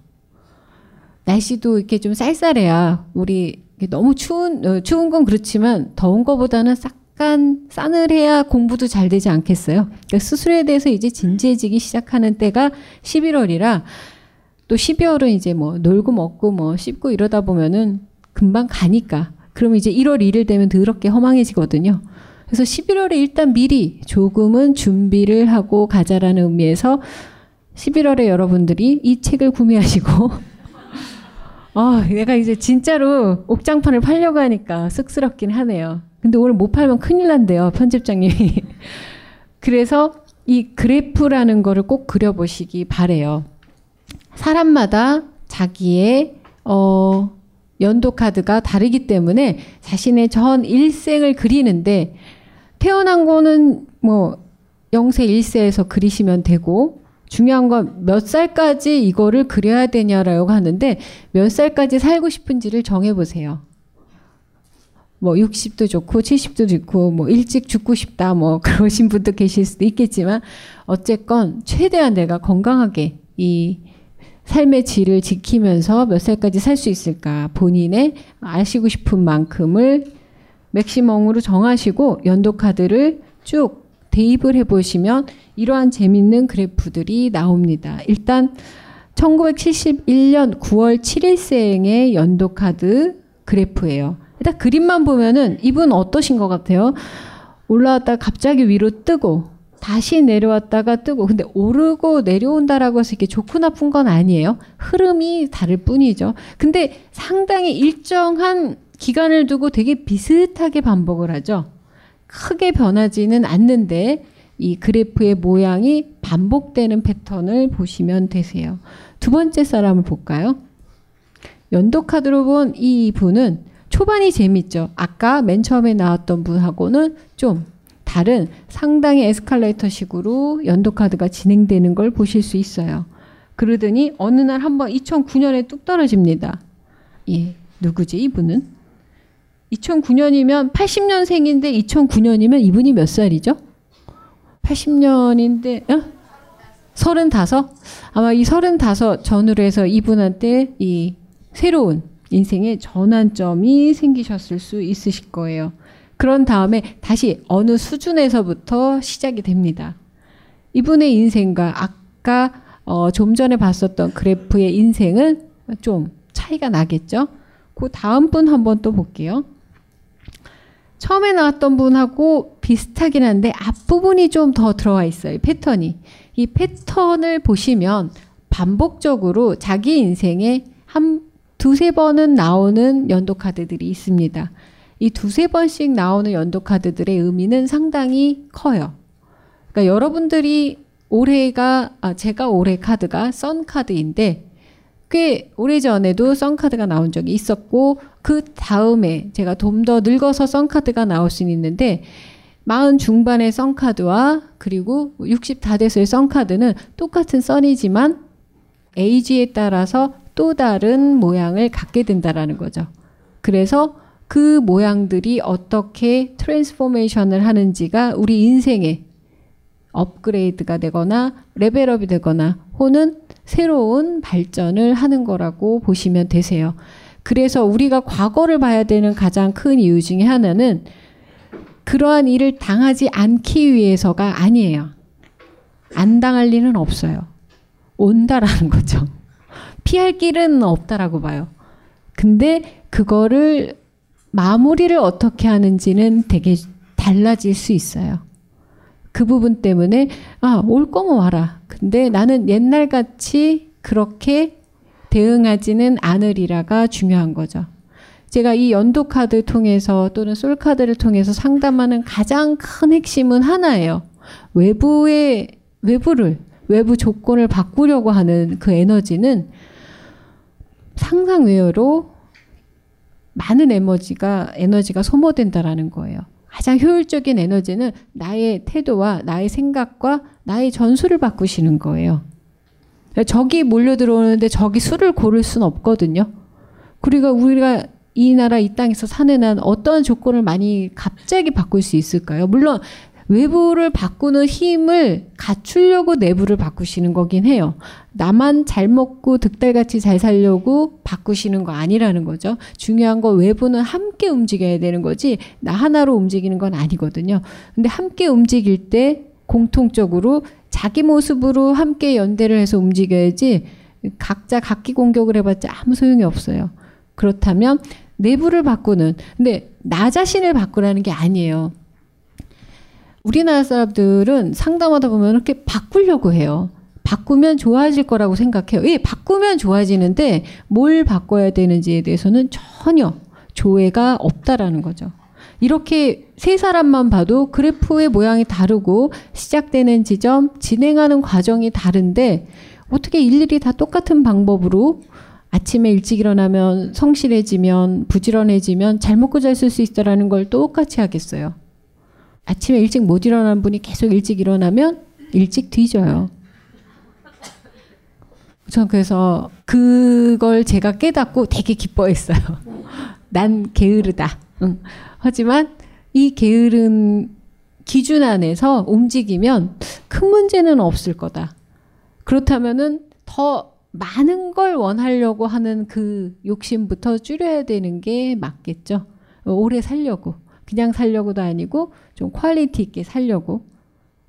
날씨도 이렇게 좀 쌀쌀해야 우리 너무 추운 어, 추운 건 그렇지만 더운 거보다는 약간 싸늘해야 공부도 잘 되지 않겠어요. 그러니까 스스로에 대해서 이제 진지해지기 시작하는 때가 11월이라 또 12월은 이제 뭐 놀고 먹고 뭐 씹고 이러다 보면은 금방 가니까 그러면 이제 1월 1일 되면 더럽게 허망해지거든요. 그래서 11월에 일단 미리 조금은 준비를 하고 가자라는 의미에서 11월에 여러분들이 이 책을 구매하시고 아, 내가 이제 진짜로 옥장판을 팔려고 하니까 쑥스럽긴 하네요. 근데 오늘 못 팔면 큰일 난대요, 편집장님이. 그래서 이 그래프라는 거를 꼭 그려보시기 바래요. 사람마다 자기의 어, 연도 카드가 다르기 때문에 자신의 전 일생을 그리는데 태어난 거는 뭐 0세, 1세에서 그리시면 되고 중요한 건 몇 살까지 이거를 그려야 되냐라고 하는데 몇 살까지 살고 싶은지를 정해 보세요. 뭐 60도 좋고 70도 좋고 뭐 일찍 죽고 싶다 뭐 그러신 분도 계실 수도 있겠지만 어쨌건 최대한 내가 건강하게 이 삶의 질을 지키면서 몇 살까지 살 수 있을까 본인의 아시고 싶은 만큼을 맥시멈으로 정하시고 연도 카드를 쭉 대입을 해보시면 이러한 재밌는 그래프들이 나옵니다. 일단 1971년 9월 7일생의 연도 카드 그래프예요. 일단 그림만 보면은 이분 어떠신 것 같아요? 올라왔다 갑자기 위로 뜨고 다시 내려왔다가 뜨고 근데 오르고 내려온다라고 해서 이게 좋고 나쁜 건 아니에요. 흐름이 다를 뿐이죠. 근데 상당히 일정한 기간을 두고 되게 비슷하게 반복을 하죠. 크게 변하지는 않는데 이 그래프의 모양이 반복되는 패턴을 보시면 되세요. 두 번째 사람을 볼까요? 연도 카드로 본 이 분은 초반이 재밌죠. 아까 맨 처음에 나왔던 분하고는 좀 다른 상당히 에스컬레이터 식으로 연도 카드가 진행되는 걸 보실 수 있어요. 그러더니 어느 날 한번 2009년에 뚝 떨어집니다. 예, 누구지 이분은? 2009년이면 80년생인데 2009년이면 이분이 몇 살이죠? 80년인데 어? 35? 아마 이 35 전후로 해서 이분한테 이 새로운 인생의 전환점이 생기셨을 수 있으실 거예요. 그런 다음에 다시 어느 수준에서부터 시작이 됩니다. 이분의 인생과 아까 어, 좀 전에 봤었던 그래프의 인생은 좀 차이가 나겠죠? 그 다음 분 한번 또 볼게요. 처음에 나왔던 분하고 비슷하긴 한데 앞부분이 좀 더 들어와 있어요. 패턴이. 이 패턴을 보시면 반복적으로 자기 인생에 한 두세 번은 나오는 연도 카드들이 있습니다. 이 두세 번씩 나오는 연도 카드들의 의미는 상당히 커요. 그러니까 여러분들이 올해가 아 제가 올해 카드가 선 카드인데 꽤 오래전에도 썬카드가 나온 적이 있었고 그 다음에 제가 좀 더 늙어서 썬카드가 나올 수는 있는데 마흔 중반의 sun카드와 그리고 60 다 돼서의 sun카드는 똑같은 sun이지만 에이지에 따라서 또 다른 모양을 갖게 된다라는 거죠. 그래서 그 모양들이 어떻게 transformation을 하는지가 우리 인생에 업그레이드가 되거나 level up이 되거나 혹은 새로운 발전을 하는 거라고 보시면 되세요. 그래서 우리가 과거를 봐야 되는 가장 큰 이유 중에 하나는 그러한 일을 당하지 않기 위해서가 아니에요. 안 당할 일은 없어요. 온다라는 거죠. 피할 길은 없다라고 봐요. 근데 그거를 마무리를 어떻게 하는지는 되게 달라질 수 있어요. 그 부분 때문에 아, 올 거면 와라. 근데 나는 옛날 같이 그렇게 대응하지는 않으리라가 중요한 거죠. 제가 이 연도 카드 통해서 또는 솔 카드를 통해서 상담하는 가장 큰 핵심은 하나예요. 외부의 외부를 외부 조건을 바꾸려고 하는 그 에너지는 상상 외로 많은 에너지가 에너지가 소모된다라는 거예요. 가장 효율적인 에너지는 나의 태도와 나의 생각과 나의 전술을 바꾸시는 거예요. 적이 몰려 들어오는데 적이 수를 고를 수는 없거든요. 그리고 우리가 이 나라 이 땅에서 사는 한 어떤 조건을 많이 갑자기 바꿀 수 있을까요? 물론 외부를 바꾸는 힘을 갖추려고 내부를 바꾸시는 거긴 해요. 나만 잘 먹고 득달같이 잘 살려고 바꾸시는 거 아니라는 거죠. 중요한 건 외부는 함께 움직여야 되는 거지 나 하나로 움직이는 건 아니거든요. 근데 함께 움직일 때 공통적으로 자기 모습으로 함께 연대를 해서 움직여야지 각자 각기 공격을 해봤자 아무 소용이 없어요. 그렇다면 내부를 바꾸는 근데 나 자신을 바꾸라는 게 아니에요. 우리나라 사람들은 상담하다 보면 이렇게 바꾸려고 해요. 바꾸면 좋아질 거라고 생각해요. 예, 바꾸면 좋아지는데 뭘 바꿔야 되는지에 대해서는 전혀 조회가 없다라는 거죠. 이렇게 세 사람만 봐도 그래프의 모양이 다르고 시작되는 지점, 진행하는 과정이 다른데 어떻게 일일이 다 똑같은 방법으로 아침에 일찍 일어나면 성실해지면 부지런해지면 잘 먹고 잘 쓸 수 있다라는 걸 똑같이 하겠어요. 아침에 일찍 못 일어나는 분이 계속 일찍 일어나면 일찍 뒤져요. 전 그래서 그걸 제가 깨닫고 되게 기뻐했어요. 난 게으르다. 응. 하지만 이 게으른 기준 안에서 움직이면 큰 문제는 없을 거다. 그렇다면은 더 많은 걸 원하려고 하는 그 욕심부터 줄여야 되는 게 맞겠죠. 오래 살려고. 그냥 살려고도 아니고 좀 quality 있게 살려고.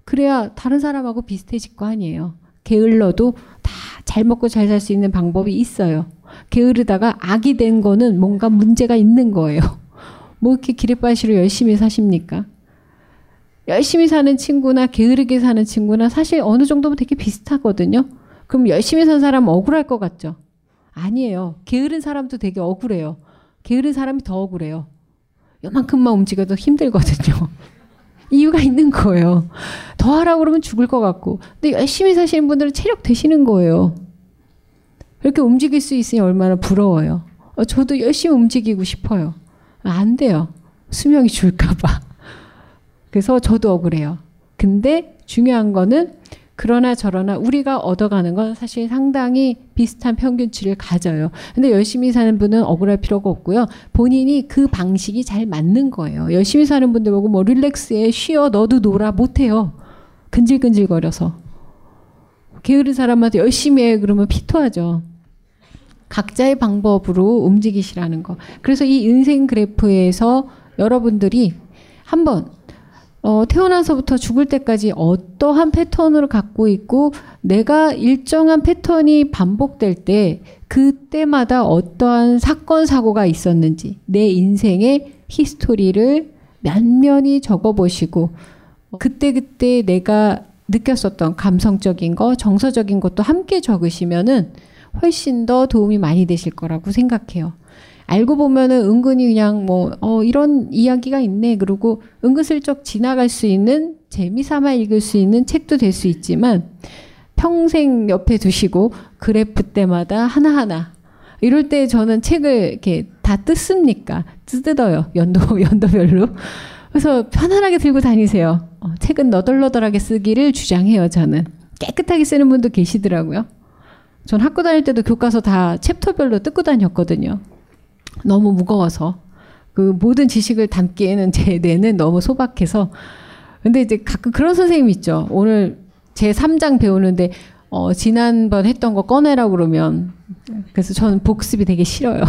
그래야 다른 사람하고 비슷해질 거 아니에요. 게을러도 다 잘 먹고 잘 살 수 있는 방법이 있어요. 게으르다가 악이 된 거는 뭔가 문제가 있는 거예요. 뭐 이렇게 기레빠시로 열심히 사십니까? 열심히 사는 친구나 게으르게 사는 친구나 사실 어느 정도면 되게 비슷하거든요. 그럼 열심히 산 사람 억울할 것 같죠? 아니에요. 게으른 사람도 되게 억울해요. 게으른 사람이 더 억울해요. 요만큼만 움직여도 힘들거든요. 이유가 있는 거예요. 더 하라고 그러면 죽을 것 같고. 근데 열심히 사시는 분들은 체력 되시는 거예요. 그렇게 움직일 수 있으니 얼마나 부러워요. 어, 저도 열심히 움직이고 싶어요. 안 돼요. 수명이 줄까봐. 그래서 저도 억울해요. 근데 중요한 거는 그러나 저러나 우리가 얻어가는 건 사실 상당히 비슷한 평균치를 가져요. 근데 열심히 사는 분은 억울할 필요가 없고요. 본인이 그 방식이 잘 맞는 거예요. 열심히 사는 분들 보고 뭐 릴렉스해, 쉬어, 너도 놀아 못해요. 근질근질거려서. 게으른 사람한테 열심히 해 그러면 피토하죠. 각자의 방법으로 움직이시라는 거. 그래서 이 인생 그래프에서 여러분들이 한번 어, 태어나서부터 죽을 때까지 어떠한 패턴을 갖고 있고 내가 일정한 패턴이 반복될 때 그때마다 어떠한 사건 사고가 있었는지 내 인생의 히스토리를 면면히 적어보시고 그때 그때 내가 느꼈었던 감성적인 거, 정서적인 것도 함께 적으시면은 훨씬 더 도움이 많이 되실 거라고 생각해요. 알고 보면은 은근히 그냥 뭐, 어, 이런 이야기가 있네. 그리고 은근슬쩍 지나갈 수 있는 재미삼아 읽을 수 있는 책도 될 수 있지만 평생 옆에 두시고 그래프 때마다 하나하나 이럴 때 저는 책을 이렇게 다 뜯습니까? 뜯어요. 연도, 연도별로. 그래서 편안하게 들고 다니세요. 어, 책은 너덜너덜하게 쓰기를 주장해요, 저는. 깨끗하게 쓰는 분도 계시더라고요. 전 학교 다닐 때도 교과서 다 챕터별로 뜯고 다녔거든요. 너무 무거워서 그 모든 지식을 담기에는 제 뇌는 너무 소박해서 근데 이제 가끔 그런 선생님 있죠. 오늘 제 3장 배우는데 어, 지난번 했던 거 꺼내라고 그러면 그래서 저는 복습이 되게 싫어요.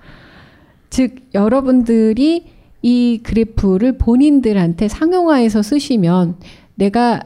즉 여러분들이 이 그래프를 본인들한테 상용화해서 쓰시면 내가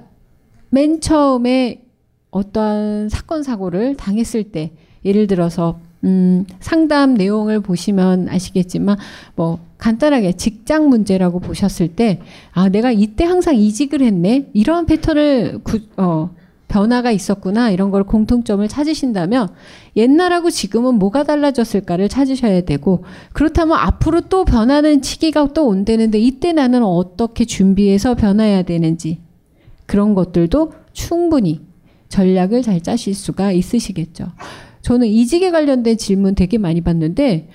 맨 처음에 어떠한 사건 사고를 당했을 때 예를 들어서 음, 상담 내용을 보시면 아시겠지만 뭐 간단하게 직장 문제라고 보셨을 때 아, 내가 이때 항상 이직을 했네. 이런 패턴을 구, 어, 변화가 있었구나. 이런 걸 공통점을 찾으신다면 옛날하고 지금은 뭐가 달라졌을까를 찾으셔야 되고 그렇다면 앞으로 또 변하는 시기가 또 온다는데 이때 나는 어떻게 준비해서 변해야 되는지 그런 것들도 충분히 전략을 잘 짜실 수가 있으시겠죠. 저는 이직에 관련된 질문 되게 많이 받는데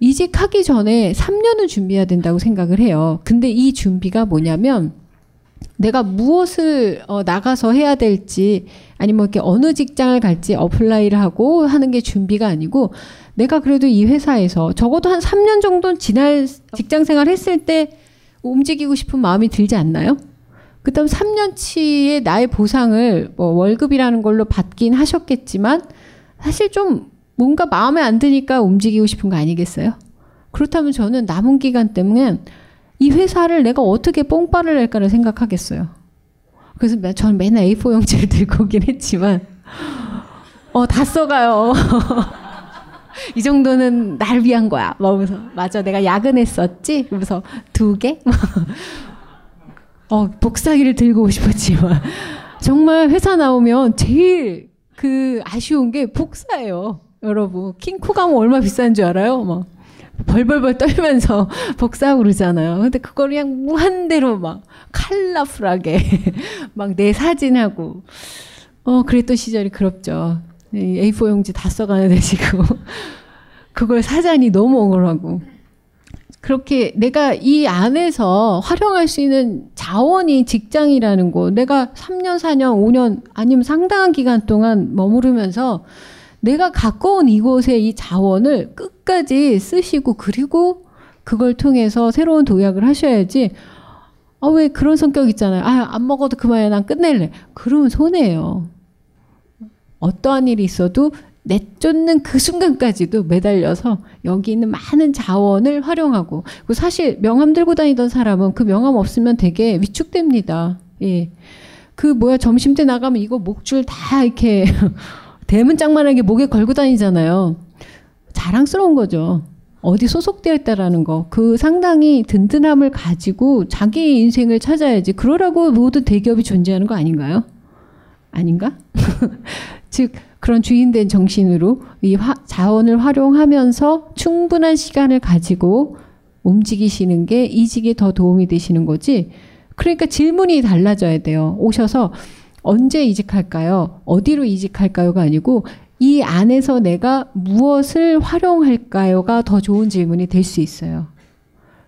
이직하기 전에 3년은 준비해야 된다고 생각을 해요. 근데 이 준비가 뭐냐면 내가 무엇을 어, 나가서 해야 될지 아니면 뭐 이렇게 어느 직장을 갈지 apply를 하고 하는 게 준비가 아니고 내가 그래도 이 회사에서 적어도 한 3년 정도 지날 직장 생활 했을 때 움직이고 싶은 마음이 들지 않나요? 그다음 3년치의 나의 보상을 뭐 월급이라는 걸로 받긴 하셨겠지만 사실 좀 뭔가 마음에 안 드니까 움직이고 싶은 거 아니겠어요? 그렇다면 저는 남은 기간 때문에 이 회사를 내가 어떻게 뽕빠를 낼까를 생각하겠어요. 그래서 저는 맨날 A4 용지를 들고 오긴 했지만 어 다 써가요. 이 정도는 날 위한 거야. 막면서 맞아 내가 야근했었지. 그러면서 두 개. 어 복사기를 들고 싶었지만 정말 회사 나오면 제일 그 아쉬운 게 복사예요. 여러분 킹쿠 가면 얼마 비싼 줄 알아요? 막 벌벌벌 떨면서 복사하고 그러잖아요. 근데 그걸 그냥 무한대로 막 컬러풀하게 막 내 사진하고 어 그랬던 시절이 그립죠. A4 용지 다 써가야 되시고 그걸 사자니 너무 억울하고 그렇게 내가 이 안에서 활용할 수 있는 자원이 직장이라는 거 내가 3년, 4년, 5년 아니면 상당한 기간 동안 머무르면서 내가 온 이곳의 이 자원을 끝까지 쓰시고 그리고 그걸 통해서 새로운 도약을 하셔야지 아 왜 그런 성격 있잖아요. 아 안 먹어도 그만해 난 끝낼래. 그러면 손해예요. 어떠한 일이 있어도 내쫓는 그 순간까지도 매달려서 여기 있는 많은 자원을 활용하고 그리고 사실 명함 들고 다니던 사람은 그 명함 없으면 되게 위축됩니다. 예. 그 뭐야 점심 때 나가면 이거 목줄 다 이렇게 대문짝만하게 목에 걸고 다니잖아요. 자랑스러운 거죠. 어디 소속되어 있다라는 거. 그 상당히 든든함을 가지고 자기 인생을 찾아야지. 그러라고 모든 대기업이 존재하는 거 아닌가요? 아닌가? 즉, 그런 주인된 정신으로 이 화, 자원을 활용하면서 충분한 시간을 가지고 움직이시는 게 이직에 더 도움이 되시는 거지. 그러니까 질문이 달라져야 돼요. 오셔서 언제 이직할까요? 어디로 이직할까요가 아니고 이 안에서 내가 무엇을 활용할까요가 더 좋은 질문이 될 수 있어요.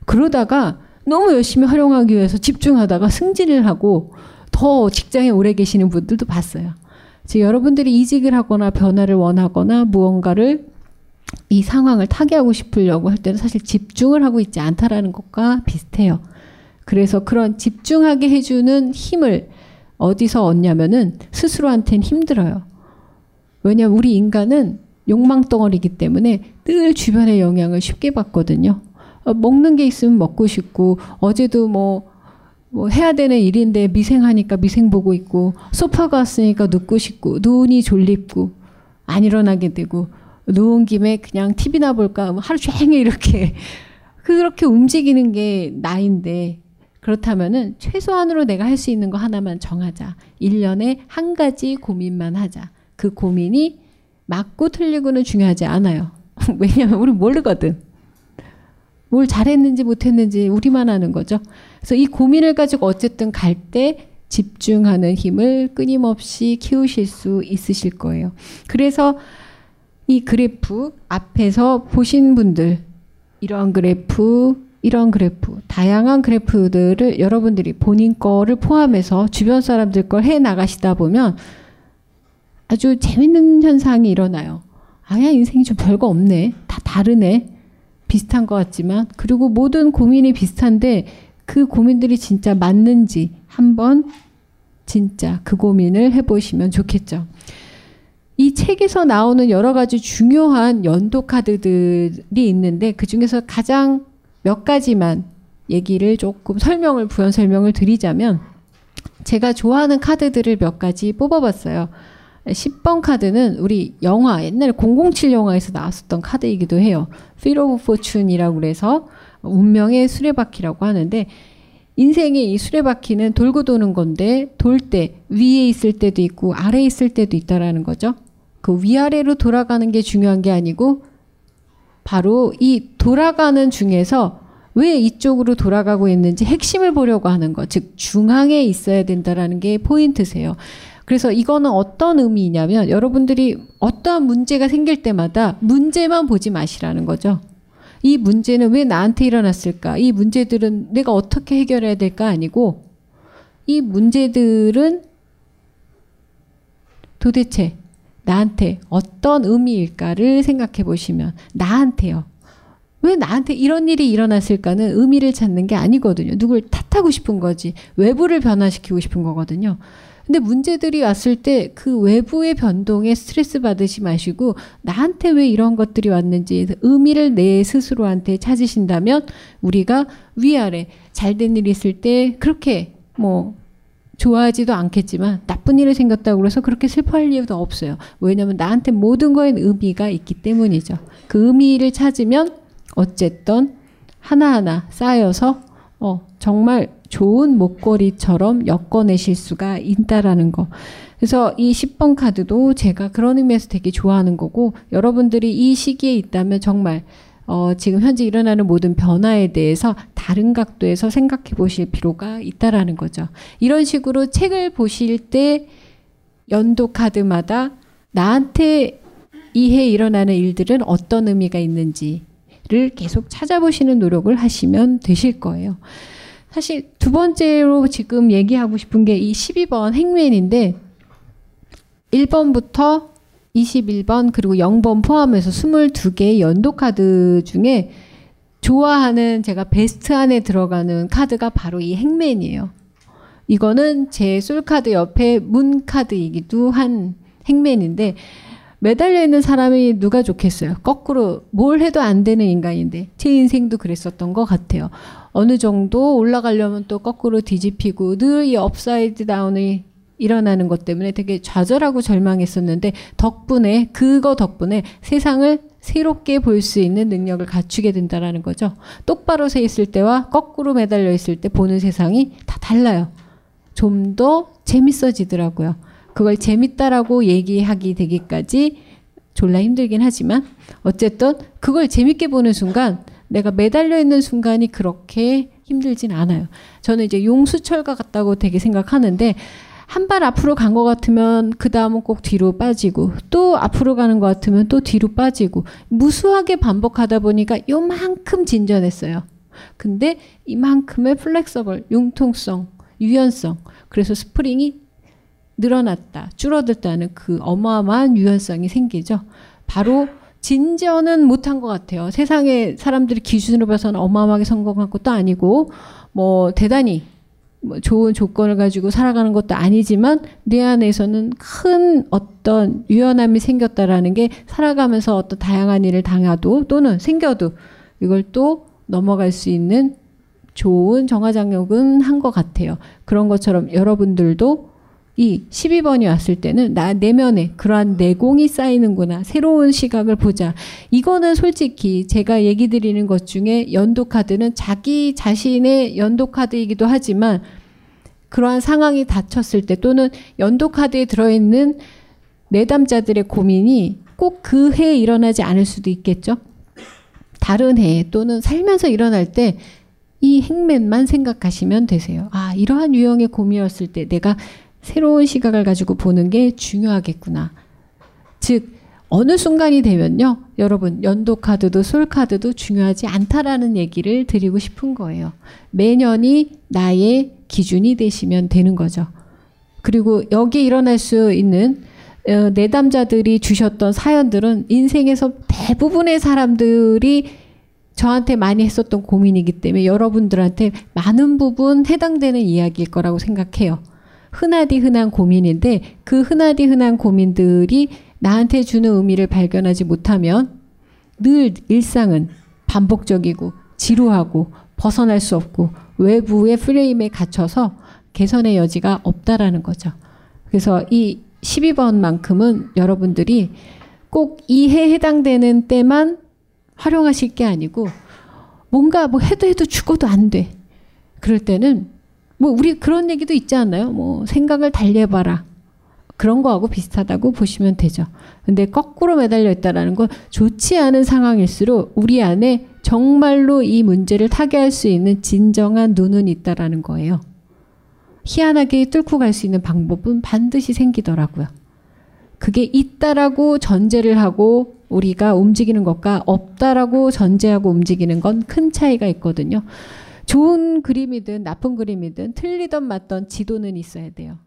그러다가 너무 열심히 활용하기 위해서 집중하다가 승진을 하고 더 직장에 오래 계시는 분들도 봤어요. 즉 여러분들이 이직을 하거나 변화를 원하거나 무언가를 이 상황을 타개하고 싶으려고 할 때는 사실 집중을 하고 있지 않다라는 것과 비슷해요. 그래서 그런 집중하게 해주는 힘을 어디서 얻냐면은 스스로한테는 힘들어요. 왜냐하면 우리 인간은 욕망덩어리이기 때문에 늘 주변의 영향을 쉽게 받거든요. 어, 먹는 게 있으면 먹고 싶고 어제도 뭐, 뭐 해야 되는 일인데 미생하니까 미생 보고 있고 소파가 왔으니까 눕고 싶고 눈이 졸립고 안 일어나게 되고 누운 김에 그냥 TV나 볼까 하루 종일 이렇게 그렇게 움직이는 게 나인데 그렇다면은 최소한으로 내가 할 수 있는 거 하나만 정하자. 1년에 한 가지 고민만 하자. 그 고민이 맞고 틀리고는 중요하지 않아요. 왜냐하면 우리 모르거든. 뭘 잘했는지 못했는지 우리만 아는 거죠. 그래서 이 고민을 가지고 어쨌든 갈 때 집중하는 힘을 끊임없이 키우실 수 있으실 거예요. 그래서 이 그래프 앞에서 보신 분들 이런 그래프 이런 그래프, 다양한 그래프들을 여러분들이 본인 거를 포함해서 주변 사람들 걸 해 나가시다 보면 아주 재밌는 현상이 일어나요. 아 야 인생이 좀 별거 없네. 다 다르네. 비슷한 것 같지만 그리고 모든 고민이 비슷한데 그 고민들이 진짜 맞는지 한번 진짜 그 고민을 해보시면 좋겠죠. 이 책에서 나오는 여러 가지 중요한 연도 카드들이 있는데 그 중에서 가장 몇 가지만 얘기를 조금 설명을 부연 설명을 드리자면 제가 좋아하는 카드들을 몇 가지 뽑아봤어요. 10번 카드는 우리 영화 옛날에 007 영화에서 나왔었던 카드이기도 해요. Of Fortune이라고 그래서 운명의 수레바퀴라고 하는데 인생의 이 수레바퀴는 돌고 도는 건데 돌 때 위에 있을 때도 있고 아래에 있을 때도 있다라는 거죠. 그 위아래로 돌아가는 게 중요한 게 아니고 바로 이 돌아가는 중에서 왜 이쪽으로 돌아가고 있는지 핵심을 보려고 하는 것, 즉 중앙에 있어야 된다라는 게 포인트세요. 그래서 이거는 어떤 의미냐면 여러분들이 어떠한 문제가 생길 때마다 문제만 보지 마시라는 거죠. 이 문제는 왜 나한테 일어났을까? 이 문제들은 내가 어떻게 해결해야 될까? 아니고 이 문제들은 도대체 나한테 어떤 의미일까를 생각해 보시면 나한테요. 왜 나한테 이런 일이 일어났을까는 의미를 찾는 게 아니거든요. 누굴 탓하고 싶은 거지. 외부를 변화시키고 싶은 거거든요. 근데 문제들이 왔을 때 그 외부의 변동에 스트레스 받으시 마시고 나한테 왜 이런 것들이 왔는지 의미를 내 스스로한테 찾으신다면 우리가 위아래 잘된 일이 있을 때 그렇게 뭐 좋아하지도 않겠지만 나쁜 일이 생겼다고 그래서 그렇게 슬퍼할 이유도 없어요. 왜냐하면 나한테 모든 거엔 의미가 있기 때문이죠. 그 의미를 찾으면 어쨌든 하나하나 쌓여서 어, 정말 좋은 목걸이처럼 엮어내실 수가 있다라는 거. 그래서 이 10번 카드도 제가 그런 의미에서 되게 좋아하는 거고 여러분들이 이 시기에 있다면 정말 어, 지금 현재 일어나는 모든 변화에 대해서 다른 각도에서 생각해 보실 필요가 있다라는 거죠. 이런 식으로 책을 보실 때 연도 카드마다 나한테 이해 일어나는 일들은 어떤 의미가 있는지를 계속 찾아보시는 노력을 하시면 되실 거예요. 사실 두 번째로 지금 얘기하고 싶은 게 이 12번 행맨인데 1번부터 21번 그리고 0번 포함해서 22개의 연도 카드 중에 좋아하는 제가 베스트 안에 들어가는 카드가 바로 이 행맨이에요. 이거는 제 솔카드 옆에 문 카드이기도 한 행맨인데 매달려 있는 사람이 누가 좋겠어요. 거꾸로 뭘 해도 안 되는 인간인데 제 인생도 그랬었던 것 같아요. 어느 정도 올라가려면 또 거꾸로 뒤집히고 늘 이 upside down이 일어나는 것 때문에 되게 좌절하고 절망했었는데 덕분에 그거 덕분에 세상을 새롭게 볼 수 있는 능력을 갖추게 된다라는 거죠. 똑바로 서 있을 때와 거꾸로 매달려 있을 때 보는 세상이 다 달라요. 좀 더 재밌어지더라고요. 그걸 재밌다라고 얘기하기 되기까지 졸라 힘들긴 하지만 어쨌든 그걸 재밌게 보는 순간 내가 매달려 있는 순간이 그렇게 힘들진 않아요. 저는 이제 용수철과 같다고 되게 생각하는데 한 발 앞으로 간 것 같으면 그 다음은 꼭 뒤로 빠지고 또 앞으로 가는 것 같으면 또 뒤로 빠지고 무수하게 반복하다 보니까 요만큼 진전했어요. 근데 이만큼의 flexible, 융통성, 유연성, 그래서 스프링이 늘어났다, 줄어들다는 그 어마어마한 유연성이 생기죠. 바로 진전은 못한 것 같아요. 세상의 사람들이 기준으로 봐서는 어마어마하게 성공한 것도 아니고, 뭐, 대단히 뭐 좋은 조건을 가지고 살아가는 것도 아니지만, 내 안에서는 큰 어떤 유연함이 생겼다라는 게 살아가면서 어떤 다양한 일을 당해도 또는 생겨도 이걸 또 넘어갈 수 있는 좋은 정화장력은 한 것 같아요. 그런 것처럼 여러분들도 이 12번이 왔을 때는 나 내면에 그러한 내공이 쌓이는구나. 새로운 시각을 보자. 이거는 솔직히 제가 얘기 드리는 것 중에 연도 카드는 자기 자신의 연도 카드이기도 하지만 그러한 상황이 닥쳤을 때 또는 연도 카드에 들어있는 내담자들의 고민이 꼭 그 해에 일어나지 않을 수도 있겠죠. 다른 해 또는 살면서 일어날 때 이 행맨만 생각하시면 되세요. 아, 이러한 유형의 고민이었을 때 내가 새로운 시각을 가지고 보는 게 중요하겠구나. 즉, 어느 순간이 되면요. 여러분, 연도 카드도 솔 카드도 중요하지 않다라는 얘기를 드리고 싶은 거예요. 매년이 나의 기준이 되시면 되는 거죠. 그리고 여기에 일어날 수 있는 어, 내담자들이 주셨던 사연들은 인생에서 대부분의 사람들이 저한테 많이 했었던 고민이기 때문에 여러분들한테 많은 부분 해당되는 이야기일 거라고 생각해요. 흔하디 흔한 고민인데 그 흔하디 흔한 고민들이 나한테 주는 의미를 발견하지 못하면 늘 일상은 반복적이고 지루하고 벗어날 수 없고 외부의 프레임에 갇혀서 개선의 여지가 없다라는 거죠. 그래서 이 12번만큼은 여러분들이 꼭 이해 해당되는 때만 활용하실 게 아니고 뭔가 뭐 해도 해도 죽어도 안 돼. 그럴 때는 뭐 우리 그런 얘기도 있지 않나요? 뭐 생각을 달래봐라. 그런 거하고 비슷하다고 보시면 되죠. 근데 거꾸로 매달려 있다라는 건 좋지 않은 상황일수록 우리 안에 정말로 이 문제를 타개할 수 있는 진정한 눈은 있다라는 거예요. 희한하게 뚫고 갈 수 있는 방법은 반드시 생기더라고요. 그게 있다라고 전제를 하고 우리가 움직이는 것과 없다라고 전제하고 움직이는 건 큰 차이가 있거든요. 좋은 그림이든 나쁜 그림이든 틀리던 맞던 지도는 있어야 돼요.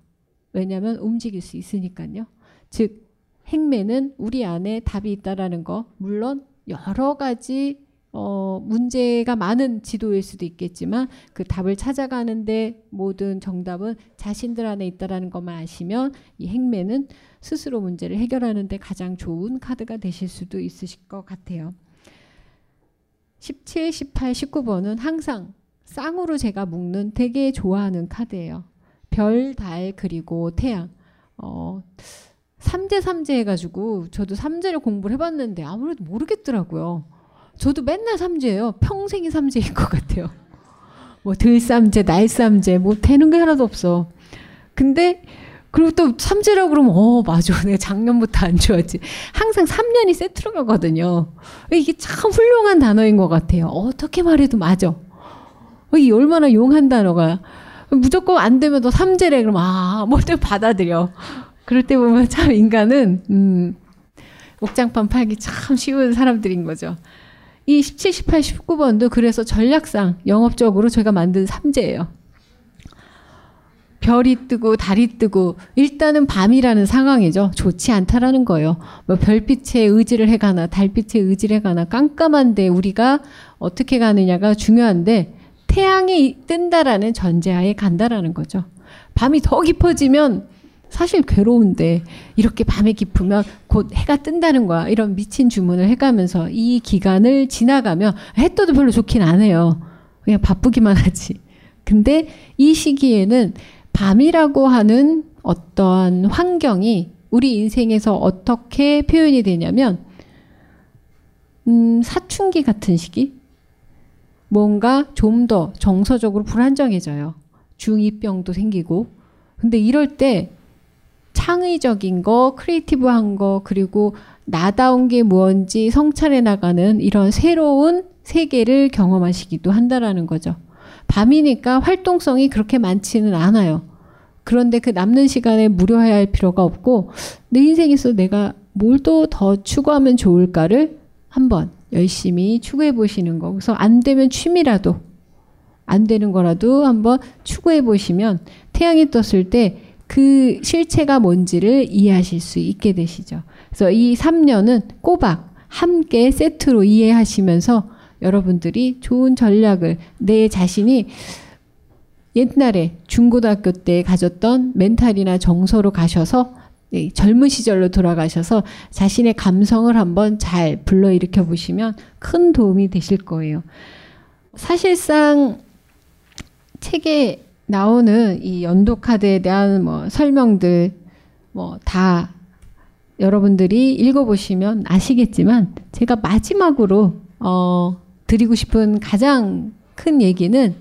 왜냐하면 움직일 수 있으니까요. 즉 행매는 우리 안에 답이 있다라는 거 물론 여러 가지 어, 문제가 많은 지도일 수도 있겠지만 그 답을 찾아가는데 모든 정답은 자신들 안에 있다라는 것만 아시면 이 행매는 스스로 문제를 해결하는데 가장 좋은 카드가 되실 수도 있으실 것 같아요. 17, 18, 19번은 항상 쌍으로 제가 묶는 되게 좋아하는 카드예요. 별, 달, 그리고 태양. 어, 삼재 삼재 해가지고 저도 삼재를 공부를 해봤는데 아무래도 모르겠더라고요. 저도 맨날 삼재예요. 평생이 삼재인 것 같아요. 뭐 들삼재, 날삼재, 뭐 되는 게 하나도 없어. 근데 그리고 또 삼재라고 그러면 어 맞아 내가 작년부터 안 좋았지 항상 3년이 세트로 가거든요 이게 참 훌륭한 단어인 것 같아요 어떻게 말해도 맞아 이 얼마나 용한 단어가. 무조건 안 되면 너 삼재래. 그럼 아뭐때 받아들여. 그럴 때 보면 참 인간은 음 옥장판 팔기 참 쉬운 사람들인 거죠. 이 17, 18, 19번도 그래서 전략상 영업적으로 제가 만든 삼재예요. 별이 뜨고 달이 뜨고 일단은 밤이라는 상황이죠. 좋지 않다라는 거예요. 뭐 별빛에 의지를 해가나 달빛에 의지를 해가나 깜깜한데 우리가 어떻게 가느냐가 중요한데 태양이 뜬다라는 전제하에 간다라는 거죠. 밤이 더 깊어지면 사실 괴로운데 이렇게 밤에 깊으면 곧 해가 뜬다는 거야. 이런 미친 주문을 해가면서 이 기간을 지나가면 해 떠도 별로 좋긴 안 해요. 그냥 바쁘기만 하지. 근데 이 시기에는 밤이라고 하는 어떤 환경이 우리 인생에서 어떻게 표현이 되냐면, 음, 사춘기 같은 시기? 뭔가 좀 더 정서적으로 불안정해져요. 중2병도 생기고. 근데 이럴 때 창의적인 거, creative한 거, 그리고 나다운 게 무언지 성찰해 나가는 이런 새로운 세계를 경험하시기도 한다라는 거죠. 밤이니까 활동성이 그렇게 많지는 않아요. 그런데 그 남는 시간에 무료해야 할 필요가 없고 내 인생에서 내가 뭘 또 더 추구하면 좋을까를 한번 열심히 추구해 보시는 거. 그래서 안 되면 취미라도 안 되는 거라도 한번 추구해 보시면 태양이 떴을 때 그 실체가 뭔지를 이해하실 수 있게 되시죠. 그래서 이 3년은 꼬박 함께 세트로 이해하시면서 여러분들이 좋은 전략을 내 자신이 옛날에 중고등학교 때 가졌던 멘탈이나 정서로 가셔서 네, 젊은 시절로 돌아가셔서 자신의 감성을 한번 잘 불러일으켜 보시면 큰 도움이 되실 거예요. 사실상 책에 나오는 이 연도 카드에 대한 뭐 설명들 뭐 다 여러분들이 읽어보시면 아시겠지만 제가 마지막으로 어 드리고 싶은 가장 큰 얘기는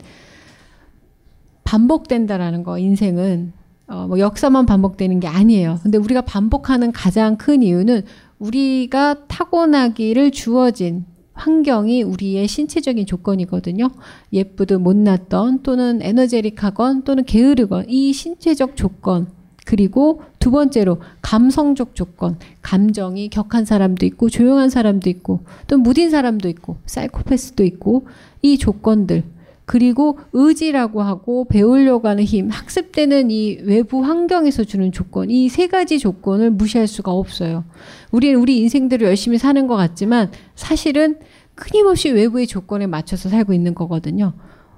반복된다라는 거 인생은 어, 뭐 역사만 반복되는 게 아니에요. 근데 우리가 반복하는 가장 큰 이유는 우리가 타고나기를 주어진 환경이 우리의 신체적인 조건이거든요. 예쁘든 못났던 또는 에너제릭하건 또는 게으르건 이 신체적 조건 그리고 두 번째로 감성적 조건 감정이 격한 사람도 있고 조용한 사람도 있고 또 무딘 사람도 있고 사이코패스도 있고 이 조건들 그리고 의지라고 하고 배우려고 하는 힘, 학습되는 이 외부 환경에서 주는 조건, 이 세 가지 조건을 무시할 수가 없어요. 우리는 우리 인생들을 열심히 사는 것 같지만 사실은 끊임없이 외부의 조건에 맞춰서 살고 있는 거거든요.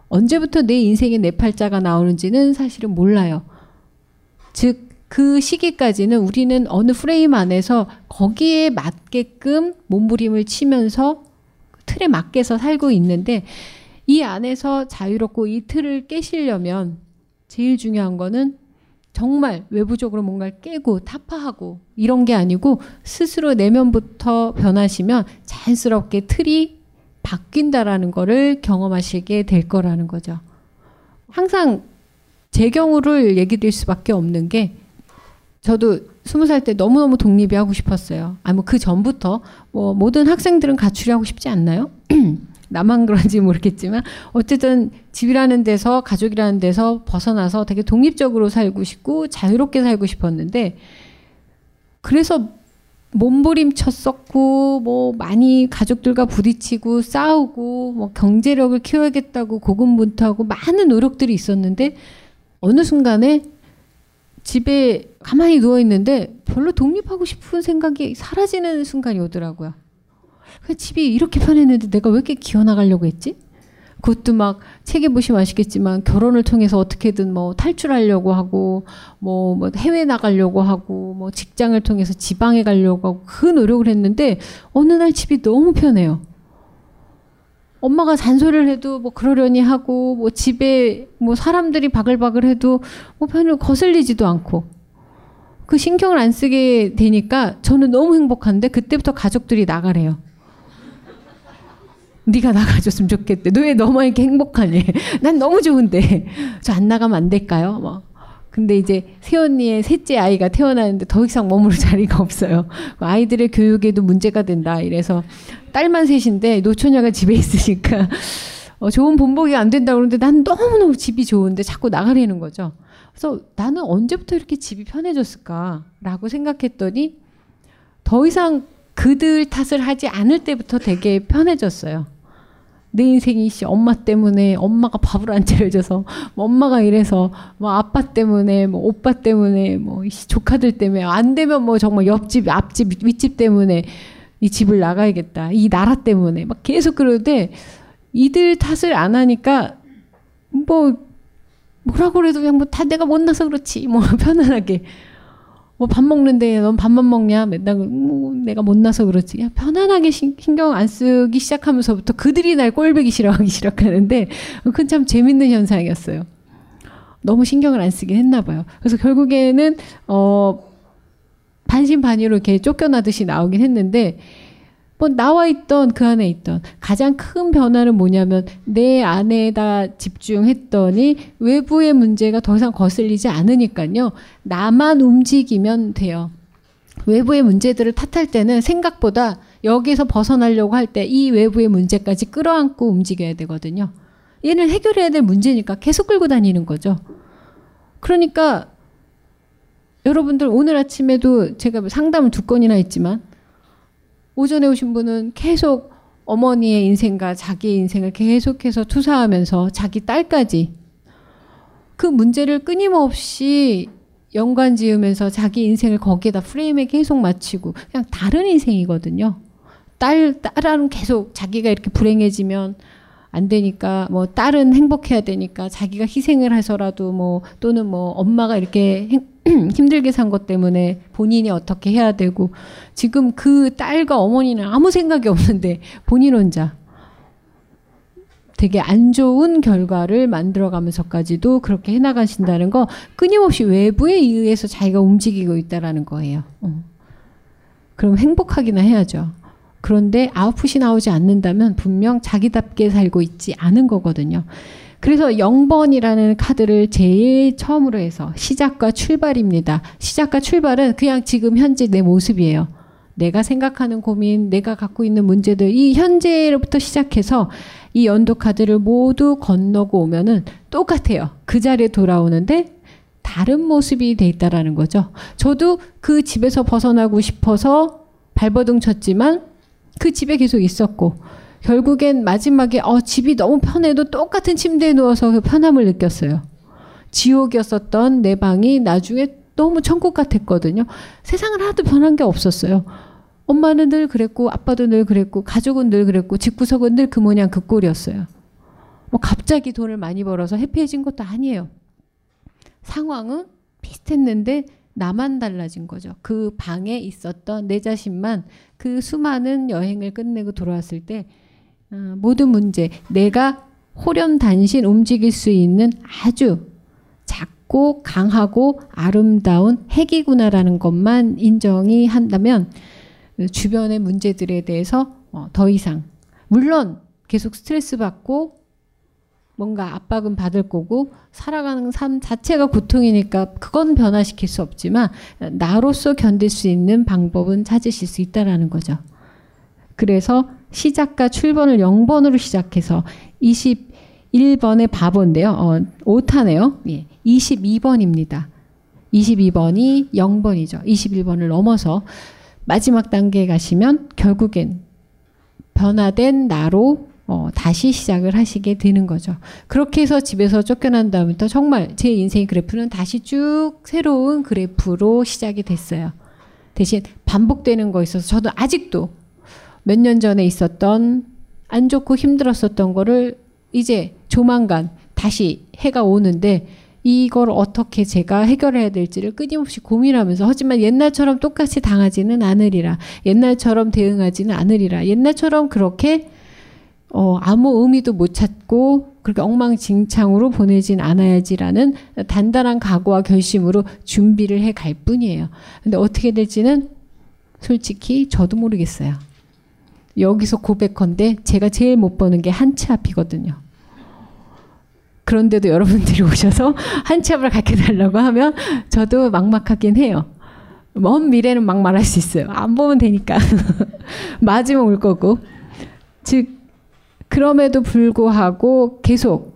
언제부터 내 인생의 내 팔자가 나오는지는 사실은 몰라요. 즉, 그 시기까지는 우리는 어느 프레임 안에서 거기에 맞게끔 몸부림을 치면서 틀에 맞게서 살고 있는데 이 안에서 자유롭고 이 틀을 깨시려면 제일 중요한 거는 정말 외부적으로 뭔가를 깨고 타파하고 이런 게 아니고 스스로 내면부터 변하시면 자연스럽게 틀이 바뀐다라는 거를 경험하시게 될 거라는 거죠. 항상 제 경우를 얘기 드릴 수밖에 없는 게 저도 스무 살 때 너무너무 독립이 하고 싶었어요. 아니, 뭐 그 전부터 뭐 모든 학생들은 가출이 하고 싶지 않나요? 나만 그런지 모르겠지만 어쨌든 집이라는 데서 가족이라는 데서 벗어나서 되게 독립적으로 살고 싶고 자유롭게 살고 싶었는데 그래서 몸부림쳤었고 뭐 많이 가족들과 부딪히고 싸우고 뭐 경제력을 키워야겠다고 고군분투하고 많은 노력들이 있었는데 어느 순간에 집에 가만히 누워 있는데 별로 독립하고 싶은 생각이 사라지는 순간이 오더라고요. 그 집이 이렇게 편했는데 내가 왜 이렇게 기어나가려고 했지? 그것도 막 책에 보시면 아시겠지만 결혼을 통해서 어떻게든 뭐 탈출하려고 하고 뭐, 뭐 해외 나가려고 하고 뭐 직장을 통해서 지방에 가려고 하고 그 노력을 했는데 어느 날 집이 너무 편해요. 엄마가 잔소리를 해도 뭐 그러려니 하고 뭐 집에 뭐 사람들이 바글바글 해도 뭐 별로 거슬리지도 않고 그 신경을 안 쓰게 되니까 저는 너무 행복한데 그때부터 가족들이 나가래요. 네가 나가줬으면 좋겠대. 너 왜 너만 이렇게 행복하니? 난 너무 좋은데 저 안 나가면 안 될까요? 뭐. 근데 이제 새언니의 셋째 아이가 태어나는데 더 이상 머무를 자리가 없어요. 아이들의 교육에도 문제가 된다. 이래서 딸만 셋인데 노처녀가 집에 있으니까 어, 좋은 본보기 안 된다 그러는데 난 너무너무 집이 좋은데 자꾸 나가려는 거죠. 그래서 나는 언제부터 이렇게 집이 편해졌을까라고 생각했더니 더 이상 그들 탓을 하지 않을 때부터 되게 편해졌어요. 내 인생이 씨 엄마 때문에 엄마가 밥을 안 차려줘서 뭐 엄마가 이래서 뭐 아빠 때문에 뭐 오빠 때문에 뭐 조카들 때문에 안 되면 뭐 정말 옆집 앞집 윗집 때문에 이 집을 나가야겠다. 이 나라 때문에. 막 계속 그러는데 이들 탓을 안 하니까 뭐 뭐라고 그래도 그냥 뭐 다 내가 못나서 그렇지. 뭐 편안하게 뭐 밥 먹는데 넌 밥만 먹냐? 맨날 뭐 내가 못나서 그렇지. 야, 편안하게 신경 안 쓰기 시작하면서부터 그들이 날 꼴배기 싫어하기 시작하는데 그건 참 재밌는 현상이었어요. 너무 신경을 안 쓰긴 했나 봐요. 그래서 결국에는 어 반신반의로 이렇게 쫓겨나듯이 나오긴 했는데 뭐 나와 있던 그 안에 있던 가장 큰 변화는 뭐냐면 내 안에다 집중했더니 외부의 문제가 더 이상 거슬리지 않으니까요. 나만 움직이면 돼요. 외부의 문제들을 탓할 때는 생각보다 여기서 벗어나려고 할 때 이 외부의 문제까지 끌어안고 움직여야 되거든요. 얘는 해결해야 될 문제니까 계속 끌고 다니는 거죠. 그러니까 여러분들 오늘 아침에도 제가 상담을 두 건이나 했지만 오전에 오신 분은 계속 어머니의 인생과 자기의 인생을 계속해서 투사하면서 자기 딸까지 그 문제를 끊임없이 연관 지으면서 자기 인생을 거기에다 프레임에 계속 맞추고 그냥 다른 인생이거든요. 딸, 딸은 계속 자기가 이렇게 불행해지면 안 되니까 뭐 딸은 행복해야 되니까 자기가 희생을 해서라도 뭐 또는 뭐 엄마가 이렇게 힘들게 산 것 때문에 본인이 어떻게 해야 되고 지금 그 딸과 어머니는 아무 생각이 없는데 본인 혼자 되게 안 좋은 결과를 만들어가면서까지도 그렇게 해나가신다는 거 끊임없이 외부에 의해서 자기가 움직이고 있다라는 거예요. 어. 그럼 행복하기나 해야죠. 그런데 아웃풋이 나오지 않는다면 분명 자기답게 살고 있지 않은 거거든요. 그래서 0번이라는 카드를 제일 처음으로 해서 시작과 출발입니다. 시작과 출발은 그냥 지금 현재 내 모습이에요. 내가 생각하는 고민, 내가 갖고 있는 문제들, 이 현재로부터 시작해서 이 연도 카드를 모두 건너고 오면은 똑같아요. 그 자리에 돌아오는데 다른 모습이 돼 있다라는 거죠. 저도 그 집에서 벗어나고 싶어서 발버둥 쳤지만 그 집에 계속 있었고 결국엔 마지막에 어 집이 너무 편해도 똑같은 침대에 누워서 그 편함을 느꼈어요. 지옥이었었던 내 방이 나중에 너무 천국 같았거든요. 세상을 하나도 변한 게 없었어요. 엄마는 늘 그랬고 아빠도 늘 그랬고 가족은 늘 그랬고 집구석은 늘 그 모양 그 꼴이었어요. 뭐 갑자기 돈을 많이 벌어서 해피해진 것도 아니에요. 상황은 비슷했는데 나만 달라진 거죠. 그 방에 있었던 내 자신만 그 수많은 여행을 끝내고 돌아왔을 때 어, 모든 문제 내가 호련단신 움직일 수 있는 아주 작고 강하고 아름다운 핵이구나라는 것만 인정이 한다면 주변의 문제들에 대해서 어, 더 이상 물론 계속 스트레스 받고 뭔가 압박은 받을 거고 살아가는 삶 자체가 고통이니까 그건 변화시킬 수 없지만 나로서 견딜 수 있는 방법은 찾으실 수 있다라는 거죠. 그래서 시작과 출번을 0번으로 시작해서 21번의 바보인데요. 어, 오타네요. 예, 22번입니다. 22번이 0번이죠. 21번을 넘어서 마지막 단계에 가시면 결국엔 변화된 나로 어, 다시 시작을 하시게 되는 거죠. 그렇게 해서 집에서 쫓겨난 다음부터 정말 제 인생 그래프는 다시 쭉 새로운 그래프로 시작이 됐어요. 대신 반복되는 거 있어서 저도 아직도 몇 년 전에 있었던 안 좋고 힘들었었던 거를 이제 조만간 다시 해가 오는데 이걸 어떻게 제가 해결해야 될지를 끊임없이 고민하면서 하지만 옛날처럼 똑같이 당하지는 않으리라. 옛날처럼 대응하지는 않으리라. 옛날처럼 그렇게 어, 아무 의미도 못 찾고 그렇게 엉망진창으로 보내진 않아야지라는 단단한 각오와 결심으로 준비를 해 갈 뿐이에요. 근데 어떻게 될지는 솔직히 저도 모르겠어요. 여기서 고백컨대 제가 제일 못 버는 게 한 치 앞이거든요. 그런데도 여러분들이 오셔서 한 치 앞을 가르쳐 달라고 하면 저도 막막하긴 해요. 먼 미래는 막 말할 수 있어요. 안 보면 되니까. 맞으면 올 거고. 즉, 그럼에도 불구하고 계속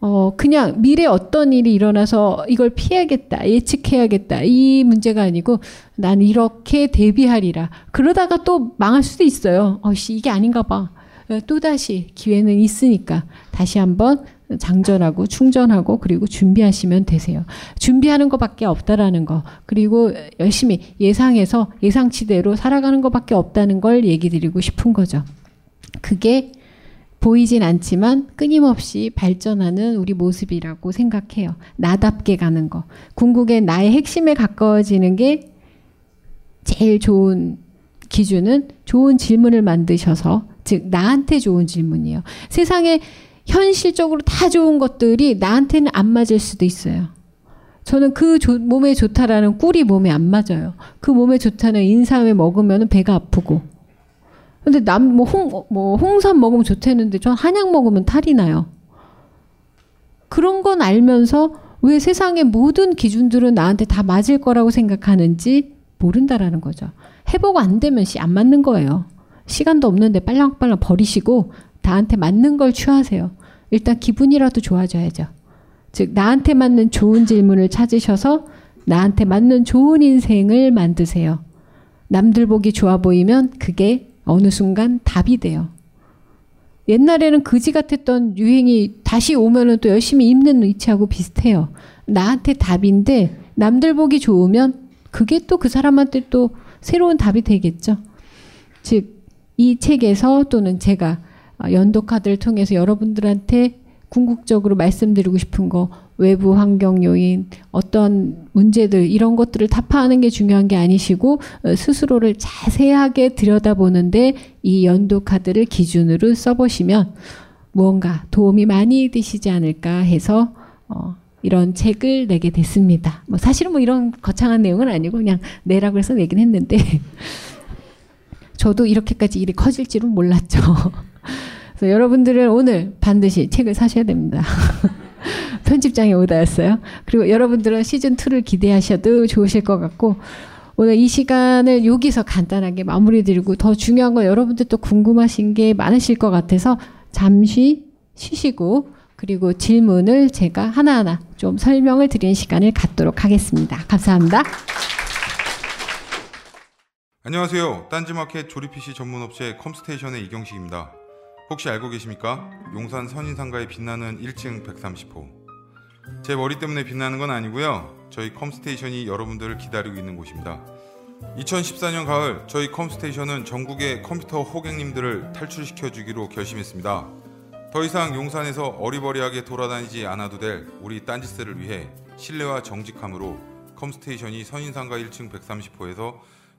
어 그냥 미래 어떤 일이 일어나서 이걸 피해야겠다 예측해야겠다 이 문제가 아니고 난 이렇게 대비하리라. 그러다가 또 망할 수도 있어요. 어씨 이게 아닌가 봐 또 다시 기회는 있으니까 다시 한번 장전하고 충전하고 그리고 준비하시면 되세요. 준비하는 것밖에 없다라는 거. 그리고 열심히 예상해서 예상치대로 살아가는 것밖에 없다는 걸 얘기 드리고 싶은 거죠. 그게 보이진 않지만 끊임없이 발전하는 우리 모습이라고 생각해요. 나답게 가는 거. 궁극의 나의 핵심에 가까워지는 게 제일 좋은 기준은 좋은 질문을 만드셔서 즉 나한테 좋은 질문이에요. 세상에 현실적으로 다 좋은 것들이 나한테는 안 맞을 수도 있어요. 저는 그 조, 몸에 좋다라는 꿀이 몸에 안 맞아요. 그 몸에 좋다는 인삼에 먹으면 배가 아프고 근데 남 뭐홍뭐 홍삼 먹으면 좋다는데 전 한약 먹으면 탈이 나요. 그런 건 알면서 왜 세상의 모든 기준들은 나한테 다 맞을 거라고 생각하는지 모른다라는 거죠. 해보고 안 되면 씨 안 맞는 거예요. 시간도 없는데 빨랑빨랑 버리시고 나한테 맞는 걸 취하세요. 일단 기분이라도 좋아져야죠. 즉 나한테 맞는 좋은 질문을 찾으셔서 나한테 맞는 좋은 인생을 만드세요. 남들 보기 좋아 보이면 그게 어느 순간 답이 돼요. 옛날에는 그지 같았던 유행이 다시 오면은 또 열심히 입는 위치하고 비슷해요. 나한테 답인데 남들 보기 좋으면 그게 또 그 사람한테 또 새로운 답이 되겠죠. 즉, 이 책에서 또는 제가 연도 카드를 통해서 여러분들한테 궁극적으로 말씀드리고 싶은 거 외부 환경 요인, 어떤 문제들 이런 것들을 타파하는 게 중요한 게 아니시고 어, 스스로를 자세하게 들여다보는데 이 연도 카드를 기준으로 써보시면 무언가 도움이 많이 되시지 않을까 해서 어, 이런 책을 내게 됐습니다. 뭐 사실은 뭐 이런 거창한 내용은 아니고 그냥 내라고 해서 내긴 했는데 저도 이렇게까지 일이 커질 줄은 몰랐죠. 그래서 여러분들은 오늘 반드시 책을 사셔야 됩니다. 편집장의 오다였어요. 그리고 여러분들은 시즌 2를 기대하셔도 좋으실 것 같고 오늘 이 시간을 여기서 간단하게 마무리 드리고 더 중요한 건 여러분들 도 궁금하신 게 많으실 것 같아서 잠시 쉬시고 그리고 질문을 제가 하나하나 좀 설명을 드리는 시간을 갖도록 하겠습니다. 감사합니다. 안녕하세요. 딴지마켓 조립 PC 전문 업체 컴스테이션의 이경식입니다. 혹시 알고 계십니까? 용산 선인상가에 빛나는 1층 130호. 제 머리 때문에 빛나는 건 아니고요. 저희 컴스테이션이 여러분들을 기다리고 있는 곳입니다. 2014년 가을 저희 컴스테이션은 전국의 컴퓨터 호객님들을 탈출시켜 주기로 결심했습니다. 더 이상 용산에서 어리버리하게 돌아다니지 않아도 될 우리 딴지스를 위해 신뢰와 정직함으로 컴스테이션이 선인상가 1층 130호에서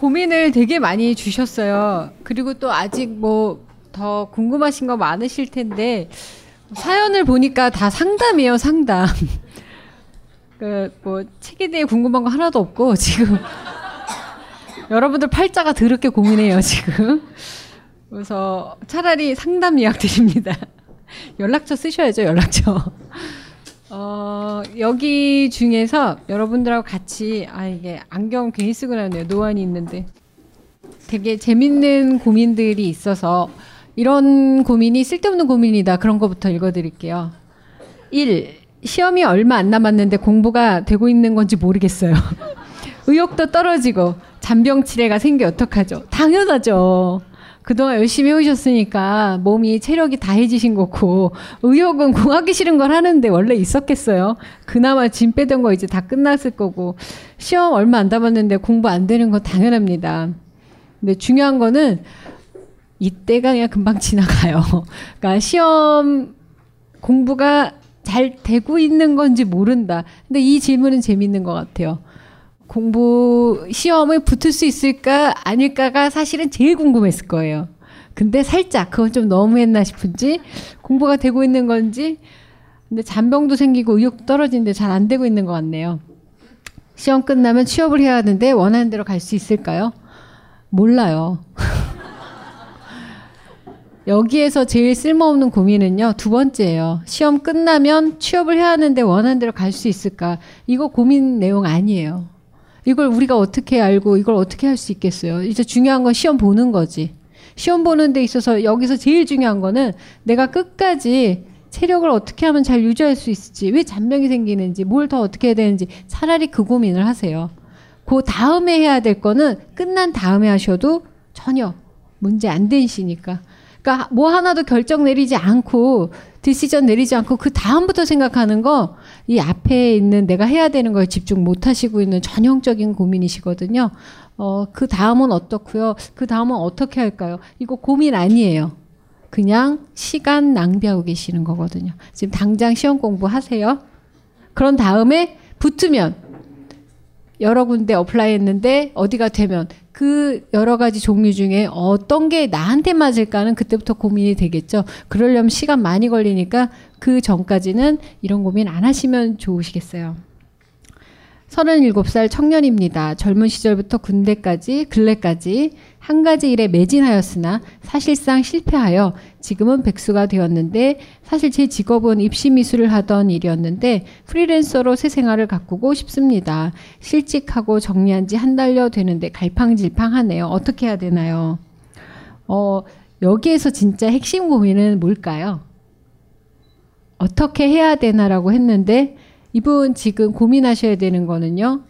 고민을 되게 많이 주셨어요. 그리고 또 아직 뭐 더 궁금하신 거 많으실 텐데 사연을 보니까 다 상담이에요, 상담. 그 뭐 책에 대해 궁금한 거 하나도 없고 지금 여러분들 팔자가 더럽게 고민해요, 지금. 그래서 차라리 상담 예약 드립니다. 연락처 쓰셔야죠, 연락처. 어, 여기 중에서 여러분들하고 같이, 아, 이게 안경 괜히 쓰고 나네요. 노안이 있는데. 되게 재밌는 고민들이 있어서 이런 고민이 쓸데없는 고민이다. 그런 거부터 읽어드릴게요. 1. 시험이 얼마 안 남았는데 공부가 되고 있는 건지 모르겠어요. 의욕도 떨어지고 잔병 치레가 생겨 어떡하죠? 당연하죠. 그동안 열심히 해오셨으니까 몸이 체력이 다해지신 거고 의욕은 공하기 싫은 걸 하는데 원래 있었겠어요. 그나마 짐 빼던 거 이제 다 끝났을 거고 시험 얼마 안 남았는데 공부 안 되는 건 당연합니다. 근데 중요한 거는 이때가 그냥 금방 지나가요. 그러니까 시험 공부가 잘 되고 있는 건지 모른다. 근데 이 질문은 재밌는 것 같아요. 공부 시험에 붙을 수 있을까 아닐까가 사실은 제일 궁금했을 거예요. 근데 살짝 그건 좀 너무했나 싶은지 공부가 되고 있는 건지 근데 잔병도 생기고 의욕도 떨어지는데 잘 안 되고 있는 것 같네요. 시험 끝나면 취업을 해야 하는데 원하는 대로 갈 수 있을까요? 몰라요. 여기에서 제일 쓸모없는 고민은요, 두 번째예요. 시험 끝나면 취업을 해야 하는데 원하는 대로 갈 수 있을까? 이거 고민 내용 아니에요. 이걸 우리가 어떻게 알고 이걸 어떻게 할 수 있겠어요? 이제 중요한 건 시험 보는 거지. 시험 보는 데 있어서 여기서 제일 중요한 거는 내가 끝까지 체력을 어떻게 하면 잘 유지할 수 있을지, 왜 잔병이 생기는지, 뭘 더 어떻게 해야 되는지 차라리 그 고민을 하세요. 그 다음에 해야 될 거는 끝난 다음에 하셔도 전혀 문제 안 되시니까. 그러니까 뭐 하나도 결정 내리지 않고 디시전 내리지 않고 그 다음부터 생각하는 거 이 앞에 있는 내가 해야 되는 거에 집중 못 하시고 있는 전형적인 고민이시거든요. 어, 그 다음은 어떻고요? 그 다음은 어떻게 할까요? 이거 고민 아니에요. 그냥 시간 낭비하고 계시는 거거든요. 지금 당장 시험 공부하세요. 그런 다음에 붙으면 여러 군데 apply 했는데 어디가 되면 그 여러 가지 종류 중에 어떤 게 나한테 맞을까는 그때부터 고민이 되겠죠. 그러려면 시간 많이 걸리니까 그 전까지는 이런 고민 안 하시면 좋으시겠어요. 37살 청년입니다. 젊은 시절부터 군대까지, 근래까지 한 가지 일에 매진하였으나 사실상 실패하여 지금은 백수가 되었는데 사실 제 직업은 입시 미술을 하던 일이었는데 프리랜서로 새 생활을 가꾸고 싶습니다. 실직하고 정리한 지 한 달여 되는데 갈팡질팡하네요. 어떻게 해야 되나요? 어, 여기에서 진짜 핵심 고민은 뭘까요? 어떻게 해야 되나라고 했는데 이분 지금 고민하셔야 되는 거는요.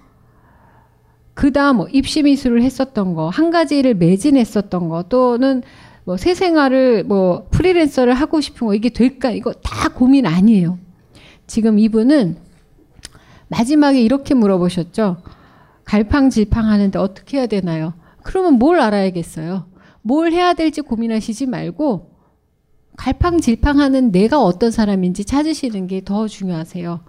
그 다음 뭐 입시 미술을 했었던 거, 한 가지를 매진했었던 거, 또는 뭐 새 생활을 뭐 프리랜서를 하고 싶은 거, 이게 될까? 이거 다 고민 아니에요. 지금 이분은 마지막에 이렇게 물어보셨죠. 갈팡질팡 하는데 어떻게 해야 되나요? 그러면 뭘 알아야겠어요? 뭘 해야 될지 고민하시지 말고 갈팡질팡 하는 내가 어떤 사람인지 찾으시는 게 더 중요하세요.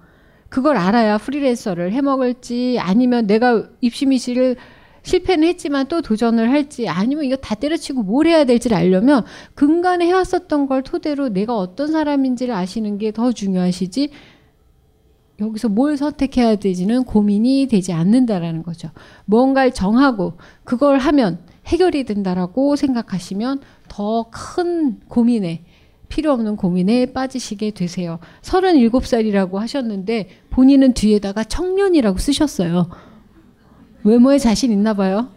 그걸 알아야 프리랜서를 해먹을지 아니면 내가 입시미시를 실패는 했지만 또 도전을 할지 아니면 이거 다 때려치고 뭘 해야 될지를 알려면 근간에 해왔었던 걸 토대로 내가 어떤 사람인지를 아시는 게 더 중요하시지 여기서 뭘 선택해야 되지는 고민이 되지 않는다라는 거죠. 뭔가를 정하고 그걸 하면 해결이 된다라고 생각하시면 더 큰 고민에 필요 없는 고민에 빠지시게 되세요. 37살이라고 하셨는데 본인은 뒤에다가 청년이라고 쓰셨어요. 외모에 자신 있나 봐요.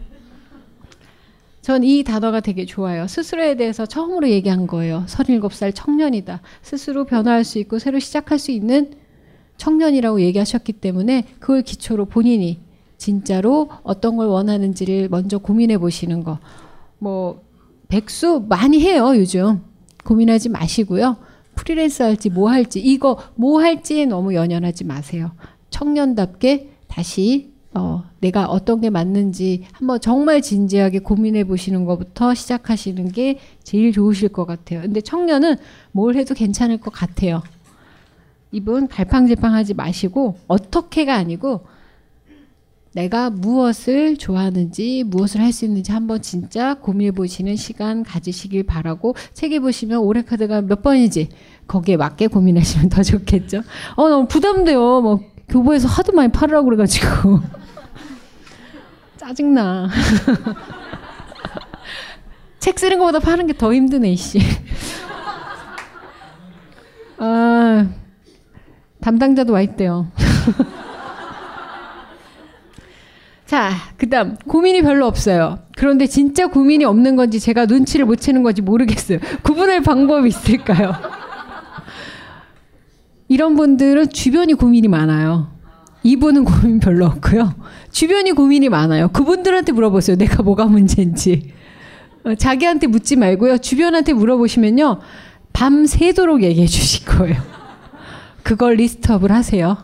전 이 단어가 되게 좋아요. 스스로에 대해서 처음으로 얘기한 거예요. 37살 청년이다. 스스로 변화할 수 있고 새로 시작할 수 있는 청년이라고 얘기하셨기 때문에 그걸 기초로 본인이 진짜로 어떤 걸 원하는지를 먼저 고민해 보시는 거. 뭐 백수 많이 해요, 요즘. 고민하지 마시고요. 프리랜서 할지 뭐 할지 이거 뭐 할지에 너무 연연하지 마세요. 청년답게 다시 어, 내가 어떤 게 맞는지 한번 정말 진지하게 고민해 보시는 것부터 시작하시는 게 제일 좋으실 것 같아요. 근데 청년은 뭘 해도 괜찮을 것 같아요. 이분 갈팡질팡하지 마시고 어떻게가 아니고 내가 무엇을 좋아하는지 무엇을 할 수 있는지 한번 진짜 고민해 보시는 시간 가지시길 바라고 책에 보시면 올해 카드가 몇 번이지 거기에 맞게 고민하시면 더 좋겠죠. 어 너무 부담돼요. 뭐 교보에서 하도 많이 팔으라고 그래가지고 짜증나. 책 쓰는 것보다 파는 게 더 힘드네 이씨. 아 담당자도 와 있대요. 자, 그 다음, 고민이 별로 없어요. 그런데 진짜 고민이 없는 건지 제가 눈치를 못 채는 건지 모르겠어요. 구분할 방법이 있을까요? 이런 분들은 주변이 고민이 많아요. 이분은 고민 별로 없고요. 주변이 고민이 많아요. 그분들한테 물어보세요. 내가 뭐가 문제인지. 어, 자기한테 묻지 말고요. 주변한테 물어보시면요. 밤 새도록 얘기해 주실 거예요. 그걸 리스트업을 하세요.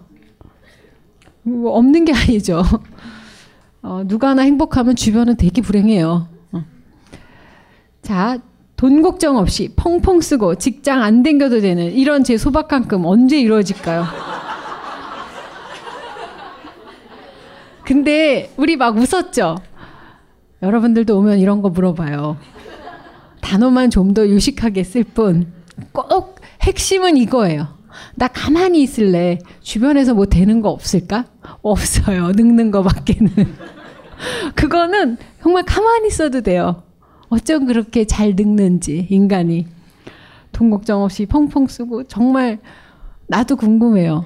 뭐 없는 게 아니죠. 어, 누가 하나 행복하면 주변은 되게 불행해요. 어. 자, 돈 걱정 없이 펑펑 쓰고 직장 안 댕겨도 되는 이런 제 소박한금 언제 이루어질까요? 근데 우리 막 웃었죠? 여러분들도 오면 이런 거 물어봐요. 단어만 좀 더 유식하게 쓸 뿐. 꼭 핵심은 이거예요. 나 가만히 있을래. 주변에서 뭐 되는 거 없을까? 없어요. 늙는 거밖에는. 그거는 정말 가만히 있어도 돼요. 어쩜 그렇게 잘 늙는지, 인간이. 돈 걱정 없이 펑펑 쓰고, 정말, 나도 궁금해요.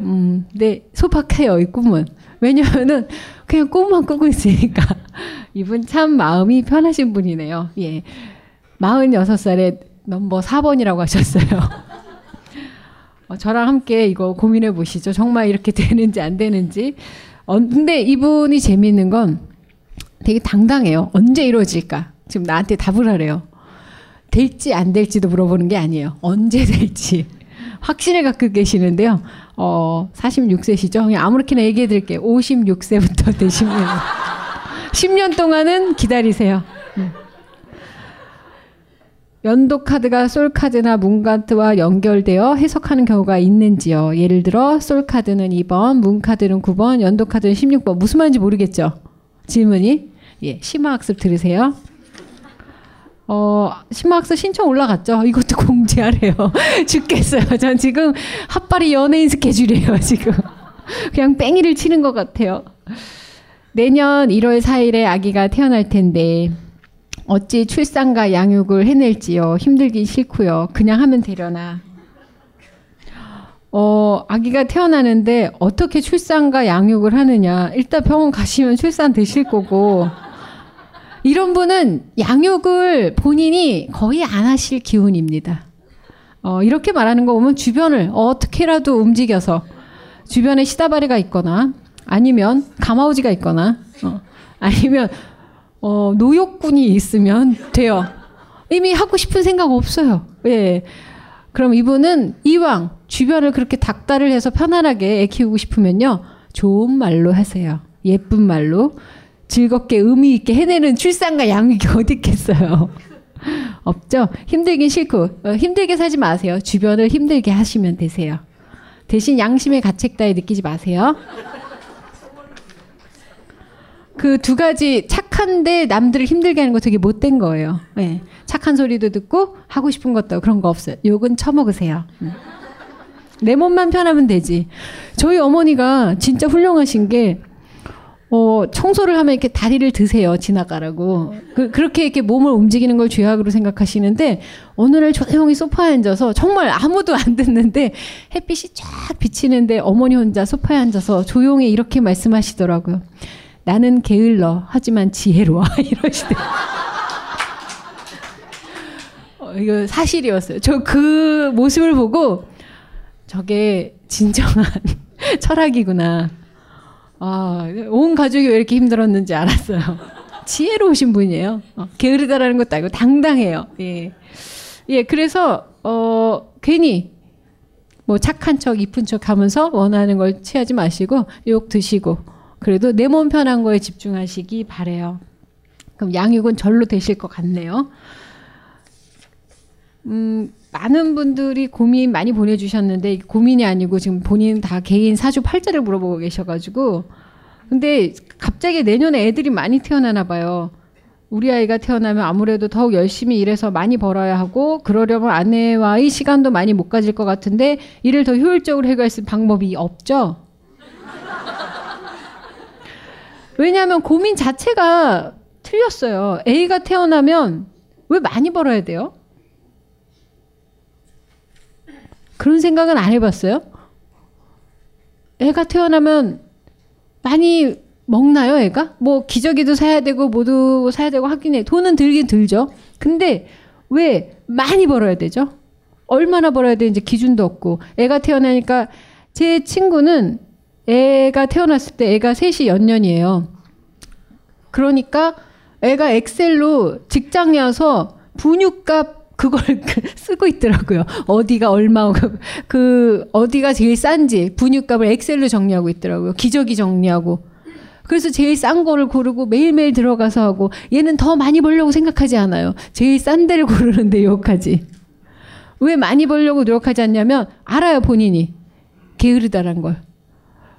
음, 근데 소박해요, 이 꿈은. 왜냐면은, 그냥 꿈만 꾸고 있으니까. 이분 참 마음이 편하신 분이네요. 예. 46살에 넘버 4번이라고 하셨어요. 어, 저랑 함께 이거 고민해 보시죠. 정말 이렇게 되는지 안 되는지. 어, 근데 이분이 재미있는 건 되게 당당해요. 언제 이루어질까? 지금 나한테 답을 하래요. 될지 안 될지도 물어보는 게 아니에요. 언제 될지. 확신을 갖고 계시는데요. 어, 46세시죠? 그냥 아무렇게나 얘기해 드릴게요. 56세부터 되시면. 10년 동안은 기다리세요. 음. 연도 카드가 솔 카드나 문 카드와 연결되어 해석하는 경우가 있는지요. 예를 들어 솔 카드는 2번, 문 카드는 9번, 연도 카드는 16번. 무슨 말인지 모르겠죠. 질문이 예, 심화학습 들으세요. 어, 심화학습 신청 올라갔죠. 이것도 공지하래요. 죽겠어요. 전 지금 핫바리 연예인 스케줄이에요, 지금. 그냥 뺑이를 치는 것 같아요. 내년 1월 4일에 아기가 태어날 텐데, 어찌 출산과 양육을 해낼지요. 힘들긴 싫고요. 그냥 하면 되려나. 어, 아기가 태어나는데 어떻게 출산과 양육을 하느냐. 일단 병원 가시면 출산 되실 거고. 이런 분은 양육을 본인이 거의 안 하실 기운입니다. 어, 이렇게 말하는 거 보면 주변을 어떻게라도 움직여서 주변에 시다바리가 있거나 아니면 가마우지가 있거나 어, 아니면 어, 노욕군이 있으면 돼요. 이미 하고 싶은 생각 없어요. 예. 그럼 이분은 이왕 주변을 그렇게 닥달을 해서 편안하게 애 키우고 싶으면요. 좋은 말로 하세요. 예쁜 말로. 즐겁게 의미 있게 해내는 출산과 양육이 어디 있겠어요. 없죠? 힘들긴 싫고, 어, 힘들게 살지 마세요. 주변을 힘들게 하시면 되세요. 대신 양심의 가책 따위 느끼지 마세요. 그 두 가지 착한데 남들을 힘들게 하는 거 되게 못된 거예요. 네. 착한 소리도 듣고 하고 싶은 것도 그런 거 없어요. 욕은 처먹으세요. 음. 내 몸만 편하면 되지. 저희 어머니가 진짜 훌륭하신 게 어, 청소를 하면 이렇게 다리를 드세요. 지나가라고. 그, 그렇게 이렇게 몸을 움직이는 걸 죄악으로 생각하시는데, 어느 날 조용히 소파에 앉아서 정말 아무도 안 듣는데, 햇빛이 쫙 비치는데 어머니 혼자 소파에 앉아서 조용히 이렇게 말씀하시더라고요. 나는 게을러. 하지만 지혜로워. 이러시대. 어, 이거 사실이었어요. 저 그 모습을 보고, 저게 진정한 철학이구나. 아, 온 가족이 왜 이렇게 힘들었는지 알았어요. 지혜로우신 분이에요. 어, 게으르다라는 것도 아니고 당당해요. 예. 예, 그래서, 어, 괜히, 뭐 착한 척, 이쁜 척 하면서 원하는 걸 취하지 마시고, 욕 드시고, 그래도 내 몸 편한 거에 집중하시기 바래요. 그럼 양육은 절로 되실 것 같네요. 음, 많은 분들이 고민 많이 보내주셨는데 고민이 아니고 지금 본인 다 개인 사주 팔자를 물어보고 계셔가지고 근데 갑자기 내년에 애들이 많이 태어나나 봐요. 우리 아이가 태어나면 아무래도 더욱 열심히 일해서 많이 벌어야 하고 그러려면 아내와의 시간도 많이 못 가질 것 같은데 일을 더 효율적으로 해결할 수 있는 방법이 없죠. 왜냐하면 고민 자체가 틀렸어요. A가 태어나면 왜 많이 벌어야 돼요? 그런 생각은 안 해봤어요? 애가 태어나면 많이 먹나요, 애가? 뭐 기저귀도 사야 되고 모두 사야 되고 하긴 해. 돈은 들긴 들죠. 근데 왜 많이 벌어야 되죠? 얼마나 벌어야 되는지 기준도 없고 애가 태어나니까 제 친구는 애가 태어났을 때 애가 셋이 연년이에요. 그러니까 애가 엑셀로 직장에 와서 분유값 그걸 쓰고 있더라고요. 어디가 얼마 그 어디가 제일 싼지 분유값을 엑셀로 정리하고 있더라고요. 기저귀 정리하고. 그래서 제일 싼 거를 고르고 매일매일 들어가서 하고 얘는 더 많이 벌려고 생각하지 않아요. 제일 싼 데를 고르는데 욕하지. 왜 많이 벌려고 노력하지 않냐면 알아요 본인이 게으르다란 걸.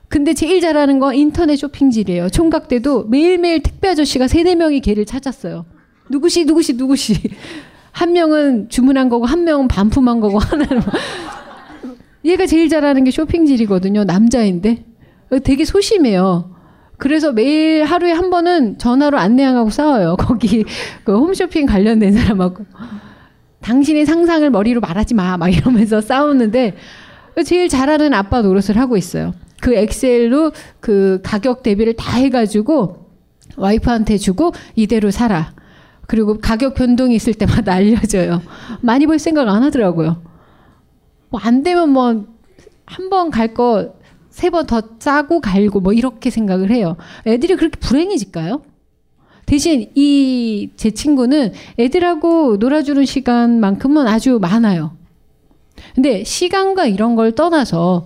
근데 제일 잘하는 건 인터넷 쇼핑질이에요. 총각 때도 매일매일 택배 아저씨가 세네 명이 걔를 찾았어요. 누구시 누구시 누구시. 한 명은 주문한 거고 한 명은 반품한 거고 하나는 뭐. 얘가 제일 잘하는 게 쇼핑질이거든요. 남자인데 되게 소심해요. 그래서 매일 하루에 한 번은 전화로 안내양하고 싸워요. 거기 그 홈쇼핑 관련된 사람하고 당신의 상상을 머리로 말하지 마. 막 이러면서 싸우는데 제일 잘하는 아빠 노릇을 하고 있어요. 그 엑셀로 그 가격 대비를 다 해가지고 와이프한테 주고 이대로 살아. 그리고 가격 변동이 있을 때마다 알려줘요. 많이 벌 생각 안 하더라고요. 뭐 안 되면 뭐 한 번 갈 거 세 번 더 짜고 갈고 뭐 이렇게 생각을 해요. 애들이 그렇게 불행해질까요? 대신 이 제 친구는 애들하고 놀아주는 시간만큼은 아주 많아요. 근데 시간과 이런 걸 떠나서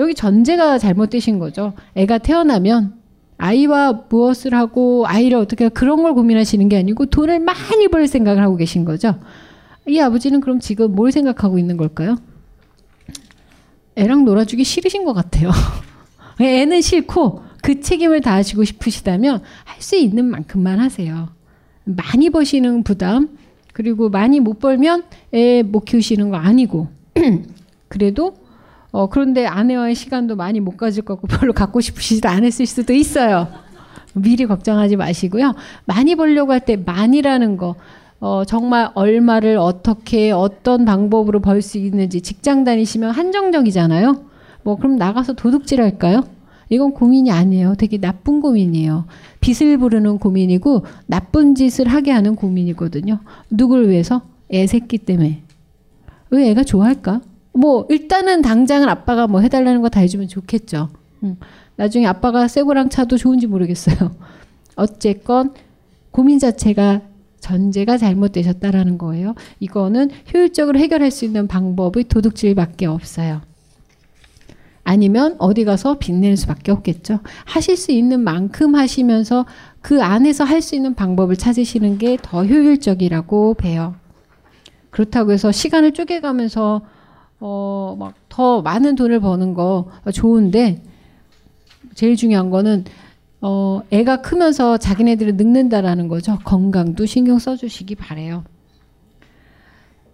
여기 전제가 잘못되신 거죠. 애가 태어나면 아이와 무엇을 하고 아이를 어떻게 그런 걸 고민하시는 게 아니고 돈을 많이 벌 생각을 하고 계신 거죠. 이 아버지는 그럼 지금 뭘 생각하고 있는 걸까요? 애랑 놀아주기 싫으신 것 같아요. 애는 싫고 그 책임을 다하시고 싶으시다면 할 수 있는 만큼만 하세요. 많이 버시는 부담 그리고 많이 못 벌면 애 못 키우시는 거 아니고 그래도 어, 그런데 아내와의 시간도 많이 못 가질 거고 별로 갖고 싶으시지도 않으실 수도 있어요. 미리 걱정하지 마시고요. 많이 벌려고 할 때 많이라는 거, 어, 정말 얼마를 어떻게 어떤 방법으로 벌 수 있는지 직장 다니시면 한정적이잖아요. 뭐 그럼 나가서 도둑질 할까요? 이건 고민이 아니에요. 되게 나쁜 고민이에요. 빚을 부르는 고민이고 나쁜 짓을 하게 하는 고민이거든요. 누굴 위해서? 애 새끼 때문에. 왜 애가 좋아할까? 뭐 일단은 당장은 아빠가 뭐 해달라는 거 다 해주면 좋겠죠. 음. 나중에 아빠가 새고랑 차도 좋은지 모르겠어요. 어쨌건 고민 자체가 전제가 잘못되셨다라는 거예요. 이거는 효율적으로 해결할 수 있는 방법의 도둑질밖에 없어요. 아니면 어디 가서 빚낼 수밖에 없겠죠. 하실 수 있는 만큼 하시면서 그 안에서 할 수 있는 방법을 찾으시는 게 더 효율적이라고 봬요. 그렇다고 해서 시간을 쪼개가면서 어, 막 더 많은 돈을 버는 거 좋은데 제일 중요한 거는 어, 애가 크면서 자기네들은 늙는다라는 거죠. 건강도 신경 써주시기 바래요.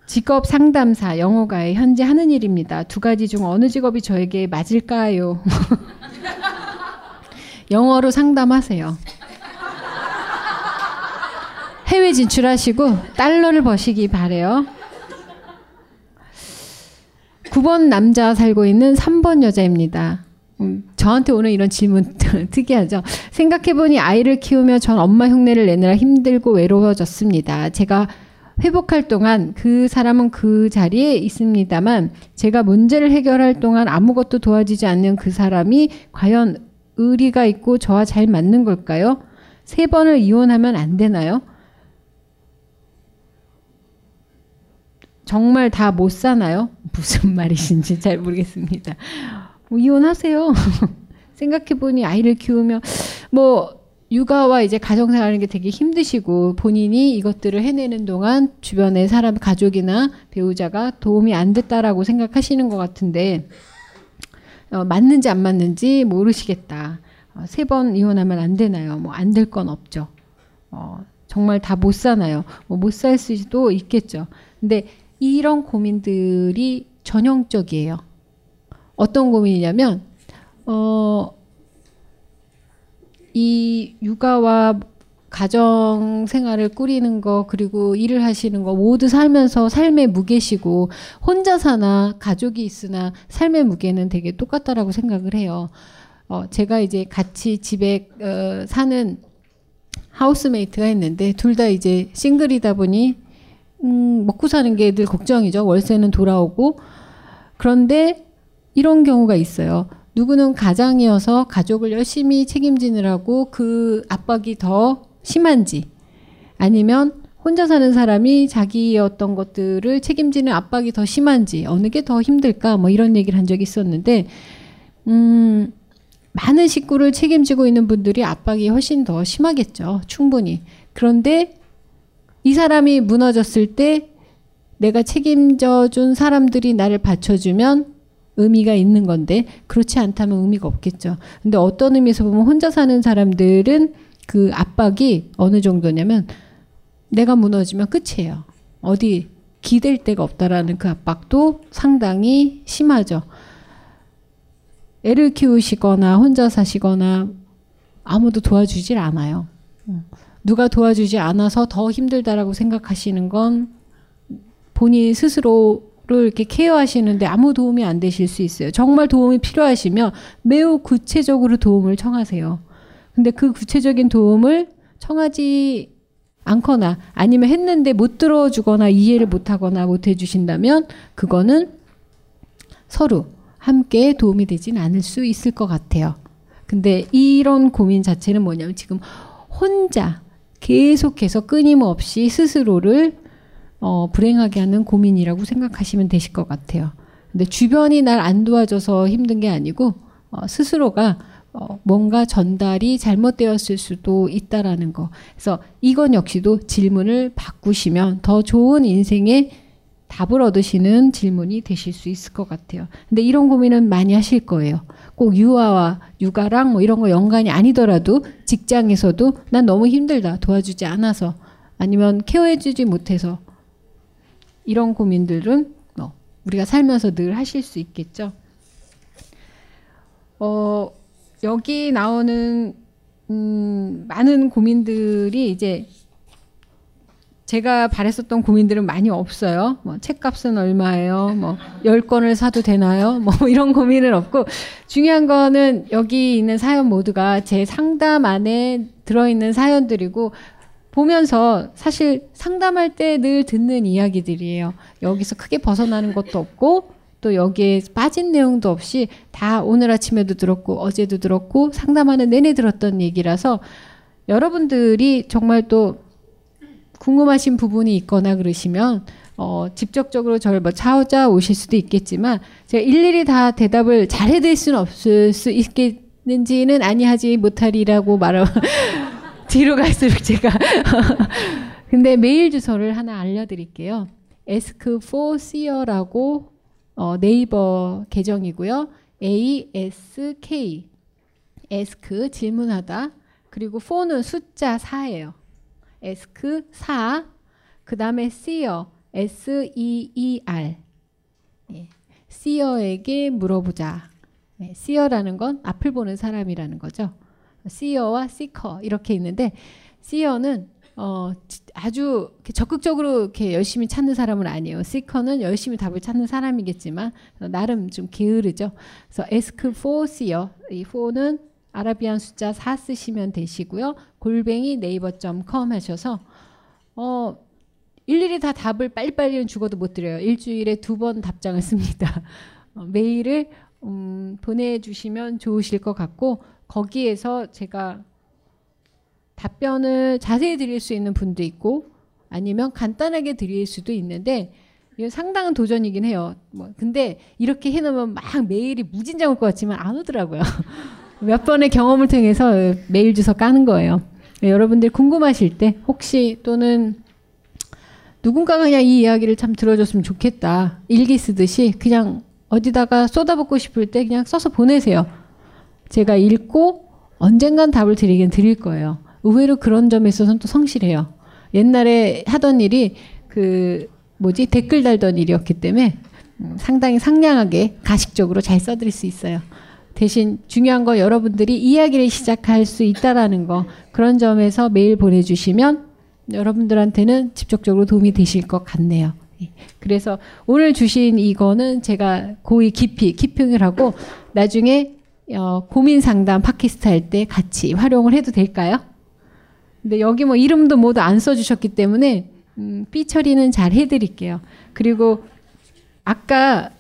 직업 상담사 영어가에 현재 하는 일입니다. 두 가지 중 어느 직업이 저에게 맞을까요? 영어로 상담하세요. 해외 진출하시고 달러를 버시기 바래요. 9번 남자 살고 있는 3번 여자입니다. 음, 저한테 오는 이런 질문 특이하죠. 생각해보니 아이를 키우며 전 엄마 흉내를 내느라 힘들고 외로워졌습니다. 제가 회복할 동안 그 사람은 그 자리에 있습니다만 제가 문제를 해결할 동안 아무것도 도와주지 않는 그 사람이 과연 의리가 있고 저와 잘 맞는 걸까요? 세 번을 이혼하면 안 되나요? 정말 다 못 사나요? 무슨 말이신지 잘 모르겠습니다. 뭐 이혼하세요. 생각해보니 아이를 키우며 뭐 육아와 이제 가정생활하는 게 되게 힘드시고 본인이 이것들을 해내는 동안 주변의 사람 가족이나 배우자가 도움이 안 됐다라고 생각하시는 것 같은데 어, 맞는지 안 맞는지 모르시겠다. 어, 세번 이혼하면 안 되나요? 뭐 안 될 건 없죠. 어, 정말 다 못 사나요? 뭐 못 살 수도 있겠죠. 근데 이런 고민들이 전형적이에요. 어떤 고민이냐면 어, 이 육아와 가정 생활을 꾸리는 거 그리고 일을 하시는 거 모두 살면서 삶의 무게시고 혼자 사나 가족이 있으나 삶의 무게는 되게 똑같다라고 생각을 해요. 어, 제가 이제 같이 집에 어, 사는 하우스메이트가 있는데 둘 다 이제 싱글이다 보니 음, 먹고 사는 게 늘 걱정이죠. 월세는 돌아오고 그런데 이런 경우가 있어요. 누구는 가장이어서 가족을 열심히 책임지느라고 그 압박이 더 심한지 아니면 혼자 사는 사람이 자기의 어떤 것들을 책임지는 압박이 더 심한지 어느 게 더 힘들까 뭐 이런 얘기를 한 적이 있었는데 음 많은 식구를 책임지고 있는 분들이 압박이 훨씬 더 심하겠죠 충분히 그런데 이 사람이 무너졌을 때 내가 책임져 준 사람들이 나를 받쳐주면 의미가 있는 건데 그렇지 않다면 의미가 없겠죠. 근데 어떤 의미에서 보면 혼자 사는 사람들은 그 압박이 어느 정도냐면 내가 무너지면 끝이에요. 어디 기댈 데가 없다라는 그 압박도 상당히 심하죠. 애를 키우시거나 혼자 사시거나 아무도 도와주질 않아요. 누가 도와주지 않아서 더 힘들다라고 생각하시는 건 본인 스스로를 이렇게 케어하시는데 아무 도움이 안 되실 수 있어요. 정말 도움이 필요하시면 매우 구체적으로 도움을 청하세요. 근데 그 구체적인 도움을 청하지 않거나 아니면 했는데 못 들어주거나 이해를 못 하거나 못 해주신다면 그거는 서로 함께 도움이 되진 않을 수 있을 것 같아요. 근데 이런 고민 자체는 뭐냐면 지금 혼자 계속해서 끊임없이 스스로를 어, 불행하게 하는 고민이라고 생각하시면 되실 것 같아요. 근데 주변이 날 안 도와줘서 힘든 게 아니고 어, 스스로가 어, 뭔가 전달이 잘못되었을 수도 있다라는 거. 그래서 이건 역시도 질문을 바꾸시면 더 좋은 인생의 답을 얻으시는 질문이 되실 수 있을 것 같아요. 근데 이런 고민은 많이 하실 거예요. 꼭 유아와 육아랑 뭐 이런 거 연관이 아니더라도 직장에서도 난 너무 힘들다. 도와주지 않아서 아니면 케어해주지 못해서 이런 고민들은 뭐 우리가 살면서 늘 하실 수 있겠죠. 어, 여기 나오는 음, 많은 고민들이 이제 제가 바랬었던 고민들은 많이 없어요. 뭐 책값은 얼마예요? 뭐 10권을 사도 되나요? 뭐 이런 고민은 없고 중요한 거는 여기 있는 사연 모두가 제 상담 안에 들어 있는 사연들이고 보면서 사실 상담할 때 늘 듣는 이야기들이에요. 여기서 크게 벗어나는 것도 없고 또 여기에 빠진 내용도 없이 다 오늘 아침에도 들었고 어제도 들었고 상담하는 내내 들었던 얘기라서 여러분들이 정말 또 궁금하신 부분이 있거나 그러시면 어, 직접적으로 저를 뭐 찾아 오실 수도 있겠지만 제가 일일이 다 대답을 잘 해드릴 수는 없을 수 있겠는지는 아니하지 못하리라고 말하 뒤로 갈수록 제가 근데 메일 주소를 하나 알려드릴게요. ask4seer라고 어, 네이버 계정이고요. ask ask 질문하다 그리고 4는 숫자 4예요. Ask 4, 그 다음에 seer, S E E R. 예. seer에게 물어보자. 예, seer라는 건 앞을 보는 사람이라는 거죠. seer와 seeker 이렇게 있는데 seer는 어, 지- 아주 적극적으로 이렇게 열심히 찾는 사람은 아니에요. seeker는 열심히 답을 찾는 사람이겠지만 어, 나름 좀 게으르죠. 그래서 ask for seer 이 for는 아라비안 숫자 4 쓰시면 되시고요. 골뱅이 네이버.com 하셔서 어 일일이 다 답을 빨리빨리는 죽어도 못 드려요. 일주일에 두 번 답장을 씁니다. 어, 메일을 음, 보내주시면 좋으실 것 같고 거기에서 제가 답변을 자세히 드릴 수 있는 분도 있고 아니면 간단하게 드릴 수도 있는데 상당한 도전이긴 해요. 뭐 근데 이렇게 해놓으면 막 메일이 무진장 올 것 같지만 안 오더라고요. 몇 번의 경험을 통해서 메일 주소 까는 거예요. 여러분들 궁금하실 때 혹시 또는 누군가가 그냥 이 이야기를 참 들어줬으면 좋겠다. 일기 쓰듯이 그냥 어디다가 쏟아붓고 싶을 때 그냥 써서 보내세요. 제가 읽고 언젠간 답을 드리긴 드릴 거예요. 의외로 그런 점에 있어서는 또 성실해요. 옛날에 하던 일이 그 뭐지 댓글 달던 일이었기 때문에 음, 상당히 상냥하게 가식적으로 잘 써드릴 수 있어요. 대신 중요한 건 여러분들이 이야기를 시작할 수 있다라는 거 그런 점에서 메일 보내주시면 여러분들한테는 직접적으로 도움이 되실 것 같네요. 예. 그래서 오늘 주신 이거는 제가 고의 깊이 키핑을 하고 나중에 어, 고민 상담 팟캐스트 할 때 같이 활용을 해도 될까요? 근데 여기 뭐 이름도 모두 안 써주셨기 때문에 음, 삐 처리는 잘 해드릴게요. 그리고 아까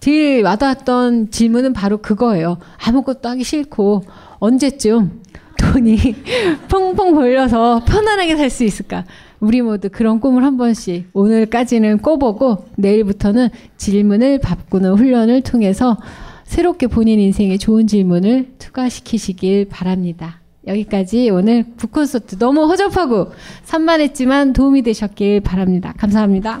제일 와닿았던 질문은 바로 그거예요. 아무것도 하기 싫고 언제쯤 돈이 펑펑 벌려서 편안하게 살 수 있을까? 우리 모두 그런 꿈을 한 번씩 오늘까지는 꿔보고 내일부터는 질문을 바꾸는 훈련을 통해서 새롭게 본인 인생에 좋은 질문을 투과시키시길 바랍니다. 여기까지 오늘 북콘서트 너무 허접하고 산만했지만 도움이 되셨길 바랍니다. 감사합니다.